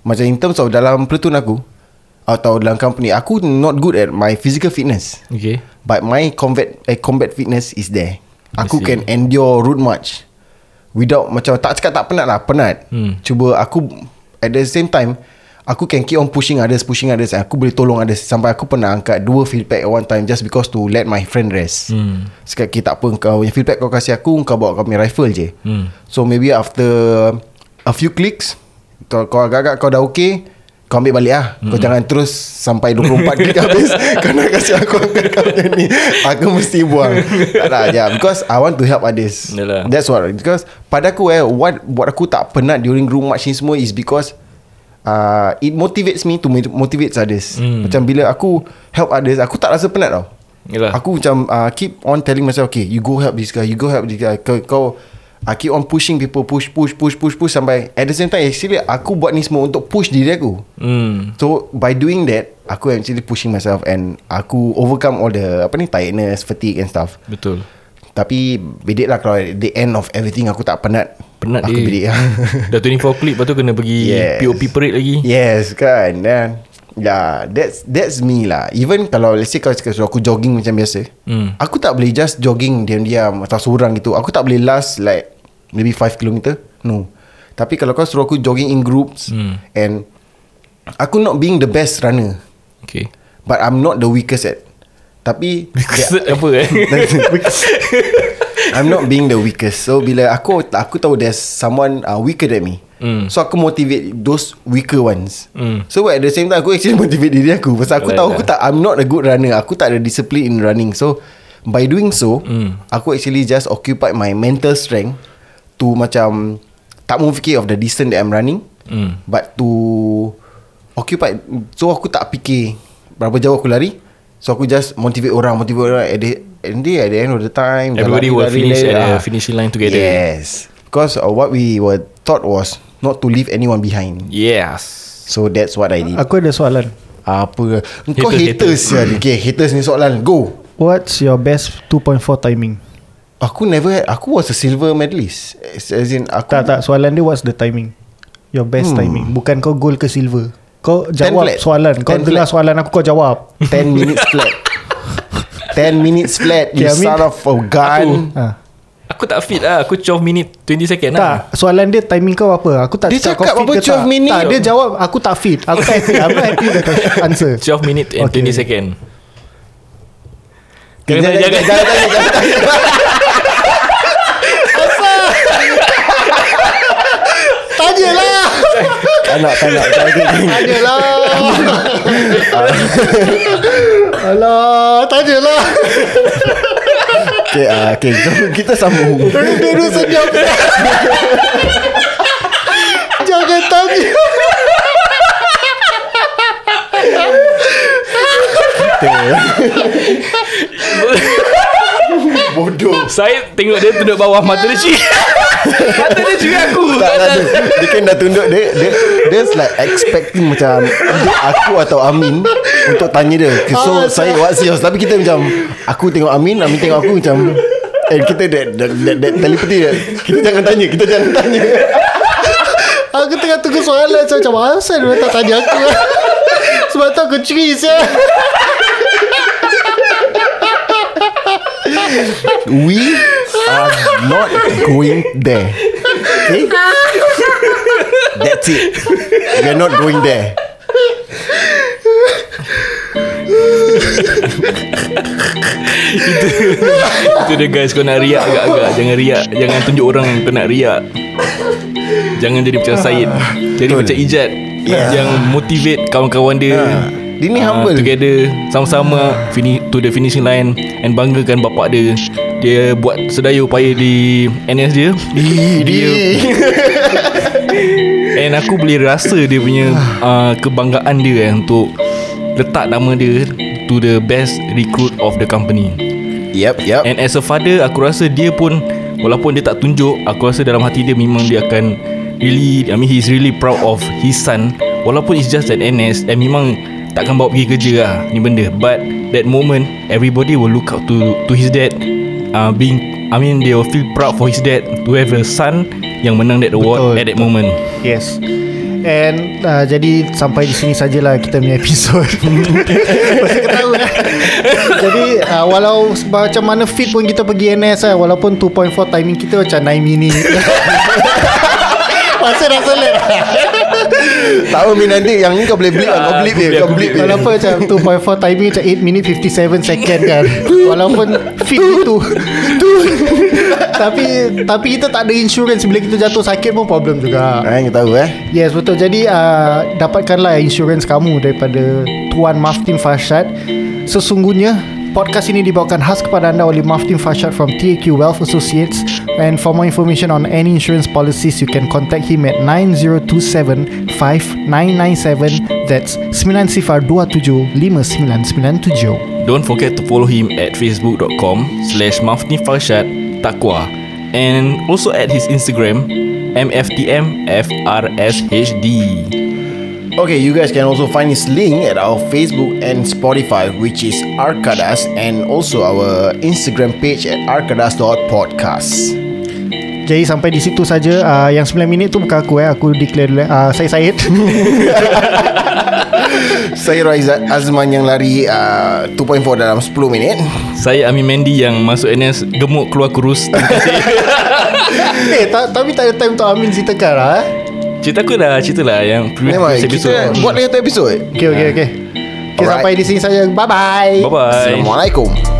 C: Macam in terms of dalam platoon aku atau dalam company aku not good at my physical fitness.
A: Okay
C: But my combat eh, combat fitness is there. Aku can endure route march without macam tak cakap tak penat lah, penat.
A: Hmm.
C: Cuba aku at the same time aku can keep on pushing others, pushing others. Aku boleh tolong others sampai aku pernah angkat dua field pack at one time just because to let my friend rest.
A: Hmm.
C: Sekat kita tak apa kau punya field pack kau kasih aku, kau bawa kau punya rifle je.
A: Hmm.
C: So maybe after a few clicks kau, kau agak-agak kau dah okay Kau ambil balik lah. Kau jangan terus Sampai 24 gig habis. Kau nak kasih aku angkat kau macam ni. Aku mesti buang. Tak lah yeah, Because I want to help others.
A: Yalah.
C: That's what Because Pada aku eh What Buat aku tak penat During room march ni semua Is because uh, It motivates me To motivate others.
A: Hmm.
C: Macam bila aku Help others Aku tak rasa penat tau.
A: Yalah.
C: Aku macam uh, Keep on telling myself Okay you go help this guy You go help this guy. Kau, kau I keep on pushing people Push push push push push Sampai At the same time Actually aku buat ni semua Untuk push diri aku
A: Hmm.
C: So by doing that Aku actually pushing myself And aku overcome all the Apa ni Tiredness Fatigue and stuff
A: Betul.
C: Tapi Bedek lah kalau At the end of everything Aku tak penat
A: Penat
C: Aku
A: dia.
C: bedek lah
A: Dah 24 clip Lepas tu kena pergi
C: Yes.
A: POP parade lagi.
C: Yes kan Dan Yeah That's that's me lah Even kalau Let's say kalau suruh aku jogging macam biasa
A: Hmm.
C: Aku tak boleh just jogging Diam-diam Atau seorang gitu Aku tak boleh last like Maybe 5 km No Tapi kalau kau suruh aku jogging in groups
A: Hmm.
C: And Aku not being the best runner
A: Okay.
C: But I'm not the weakest at Tapi
A: Apa eh?
C: I'm not being the weakest So bila aku Aku tahu there's someone uh, Weaker than me
A: Hmm.
C: So aku motivate Those weaker ones
A: Hmm.
C: So at the same time Aku actually motivate diri aku Pasal aku
A: Right
C: tahu. Aku tak I'm not a good runner Aku tak ada discipline in running So By doing so
A: Hmm.
C: Aku actually just Occupy my mental strength To macam Tak mau fikir of the distance That I'm running
A: Hmm.
C: But to Occupy So aku tak fikir Berapa jauh aku lari So aku just motivate orang Motivate orang At the, at the, at the end of the time
A: Everybody will
C: lari,
A: finish
C: lari,
A: at the
C: ah.
A: finishing line together.
C: Yes Because uh, what we were thought was Not to leave anyone behind
A: Yes.
C: So that's what I did
B: Aku ada soalan
C: Apa Kau
A: Haters,
C: haters, haters. Okay haters ni soalan Go
B: What's your best 2.4 timing?
C: Aku never had Aku was a silver medalist As, as in aku
B: Tak tak soalan dia what's the timing? Your best
C: Hmm.
B: timing Bukan kau gold ke silver Kau jawab
C: flat.
B: soalan Kau
C: 10
B: dengar
C: flat.
B: soalan aku Kau jawab
C: 10 minutes flat 10 minutes flat You
B: Okay, I mean-
C: son of a gun
B: ha.
A: Aku tak fit lah. Aku 12 minit 20 second lah.
B: Tak Soalan dia timing kau apa Aku tak
C: Dia
B: cakap
C: cakap
B: kau fit
C: apa,
B: ke tak
C: 12 minit?
B: Tak dia jawab Aku tak fit Aku tak happy I'm not happy with the answer
A: 12 minit and
B: Okay.
A: 20 second.
C: Jangan
A: Jangan-
C: jangan
A: jangan-
C: jangan tanya Jangan tanya
B: Tanya lah
C: Tak nak tak nak. Tak nak
B: Tanya lah Alah Tanya lah
C: Okay, uh, okay. Jom kita sambung.
B: Dulu senyap. Jangan tanya
C: Bodoh
A: Saya tengok dia tunduk bawah mata dia cik. mata dia cik aku.
C: tak, tak, dia, dia kan dah tunduk dia, dia There's like expecting macam Dia aku atau Amin Untuk tanya dia. Okay, So
B: Ah,
C: saya what's yours Tapi kita macam Aku tengok Amin Amin tengok aku macam Eh kita that, that, that, that telepathy that, Kita jangan tanya Kita jangan tanya.
B: Aku tengah tunggu soalan Saya macam Asal dia tak tanya aku? Sebab tu aku curi saya
C: We are not going there. Okay? That's it. We are not going there.
A: Itu dia guys Kau nak riak agak-agak. Jangan riak. Jangan tunjuk orang Kau nak riak. Jangan jadi macam Syed Jadi
C: Betul.
A: macam Ijat Yang motivate kawan-kawan dia.
C: Ha. Dia ni
A: Ah,
C: humble.
A: Together Sama-sama fini, To the finishing line And banggakan bapak dia. Dia buat sedaya upaya di NS dia. Dia And aku boleh rasa dia punya uh, Kebanggaan dia eh, Untuk Letak nama dia To the best recruit of the company.
C: Yep yep.
A: And as a father Aku rasa dia pun Walaupun dia tak tunjuk Aku rasa dalam hati dia Memang dia akan Really I mean he's really proud of His son. Walaupun it's just an NS And memang Takkan bawa pergi kerja lah. Ni benda. But That moment Everybody will look up to To his dad. Uh, Being I mean they will feel proud for his dad To have a son Yang menang that award
B: Betul,
A: At that moment.
B: Yes. And uh, jadi sampai di sini sajalah kita punya episod. Pasal ketawa eh. Jadi uh, walau macam mana fit pun kita pergi NS lah walaupun 2.4 timing kita macam 9 minit. Masa dah
C: Tahu Min nanti Yang ni kau boleh blip lah Kau blip je Kau blip je
B: Walaupun macam 2.4 timing Macam 8 minit 57 second kan. Walaupun Fit itu Tapi Tapi kita tak ada insurance. Bila kita jatuh sakit pun problem juga.
C: Ah, yang tahu eh?
B: Yes betul. Jadi uh, Dapatkanlah insurance kamu Daripada Tuan Maftin Farshad. Sesungguhnya Podcast ini dibawakan khas kepada anda oleh Maftin Farshad from TAQ Wealth Associates and for more information on any insurance policies you can contact him at 9027 5997 that's 9 sifar 27 5997
A: Don't forget to follow him at facebook.com slash Mafni Farshad Takwa and also at his Instagram MFTMFRSHD.
C: Okay, you guys can also find his link at our Facebook and Spotify, which is Arkadas, and also our Instagram page at arkadas.podcast.
B: Jadi sampai di situ saja uh, Yang 9 minit tu bukan aku eh Aku declare dulu eh. uh, Saya Syed
C: Saya Raizat Azman yang lari uh, 2.4 dalam 10 minit.
A: Saya Amin Mendy yang masuk NS gemuk keluar kurus.
B: Eh ta- tapi tak ada time untuk Amin ceritakan lah eh
A: Cerita aku dah cerita lah yang previous
C: Memang
A: episode.
C: kita buat lagi satu episod.
B: Okay okay okay Okay
C: Alright.
B: sampai di sini saja Bye bye
A: Bye bye.
C: Assalamualaikum.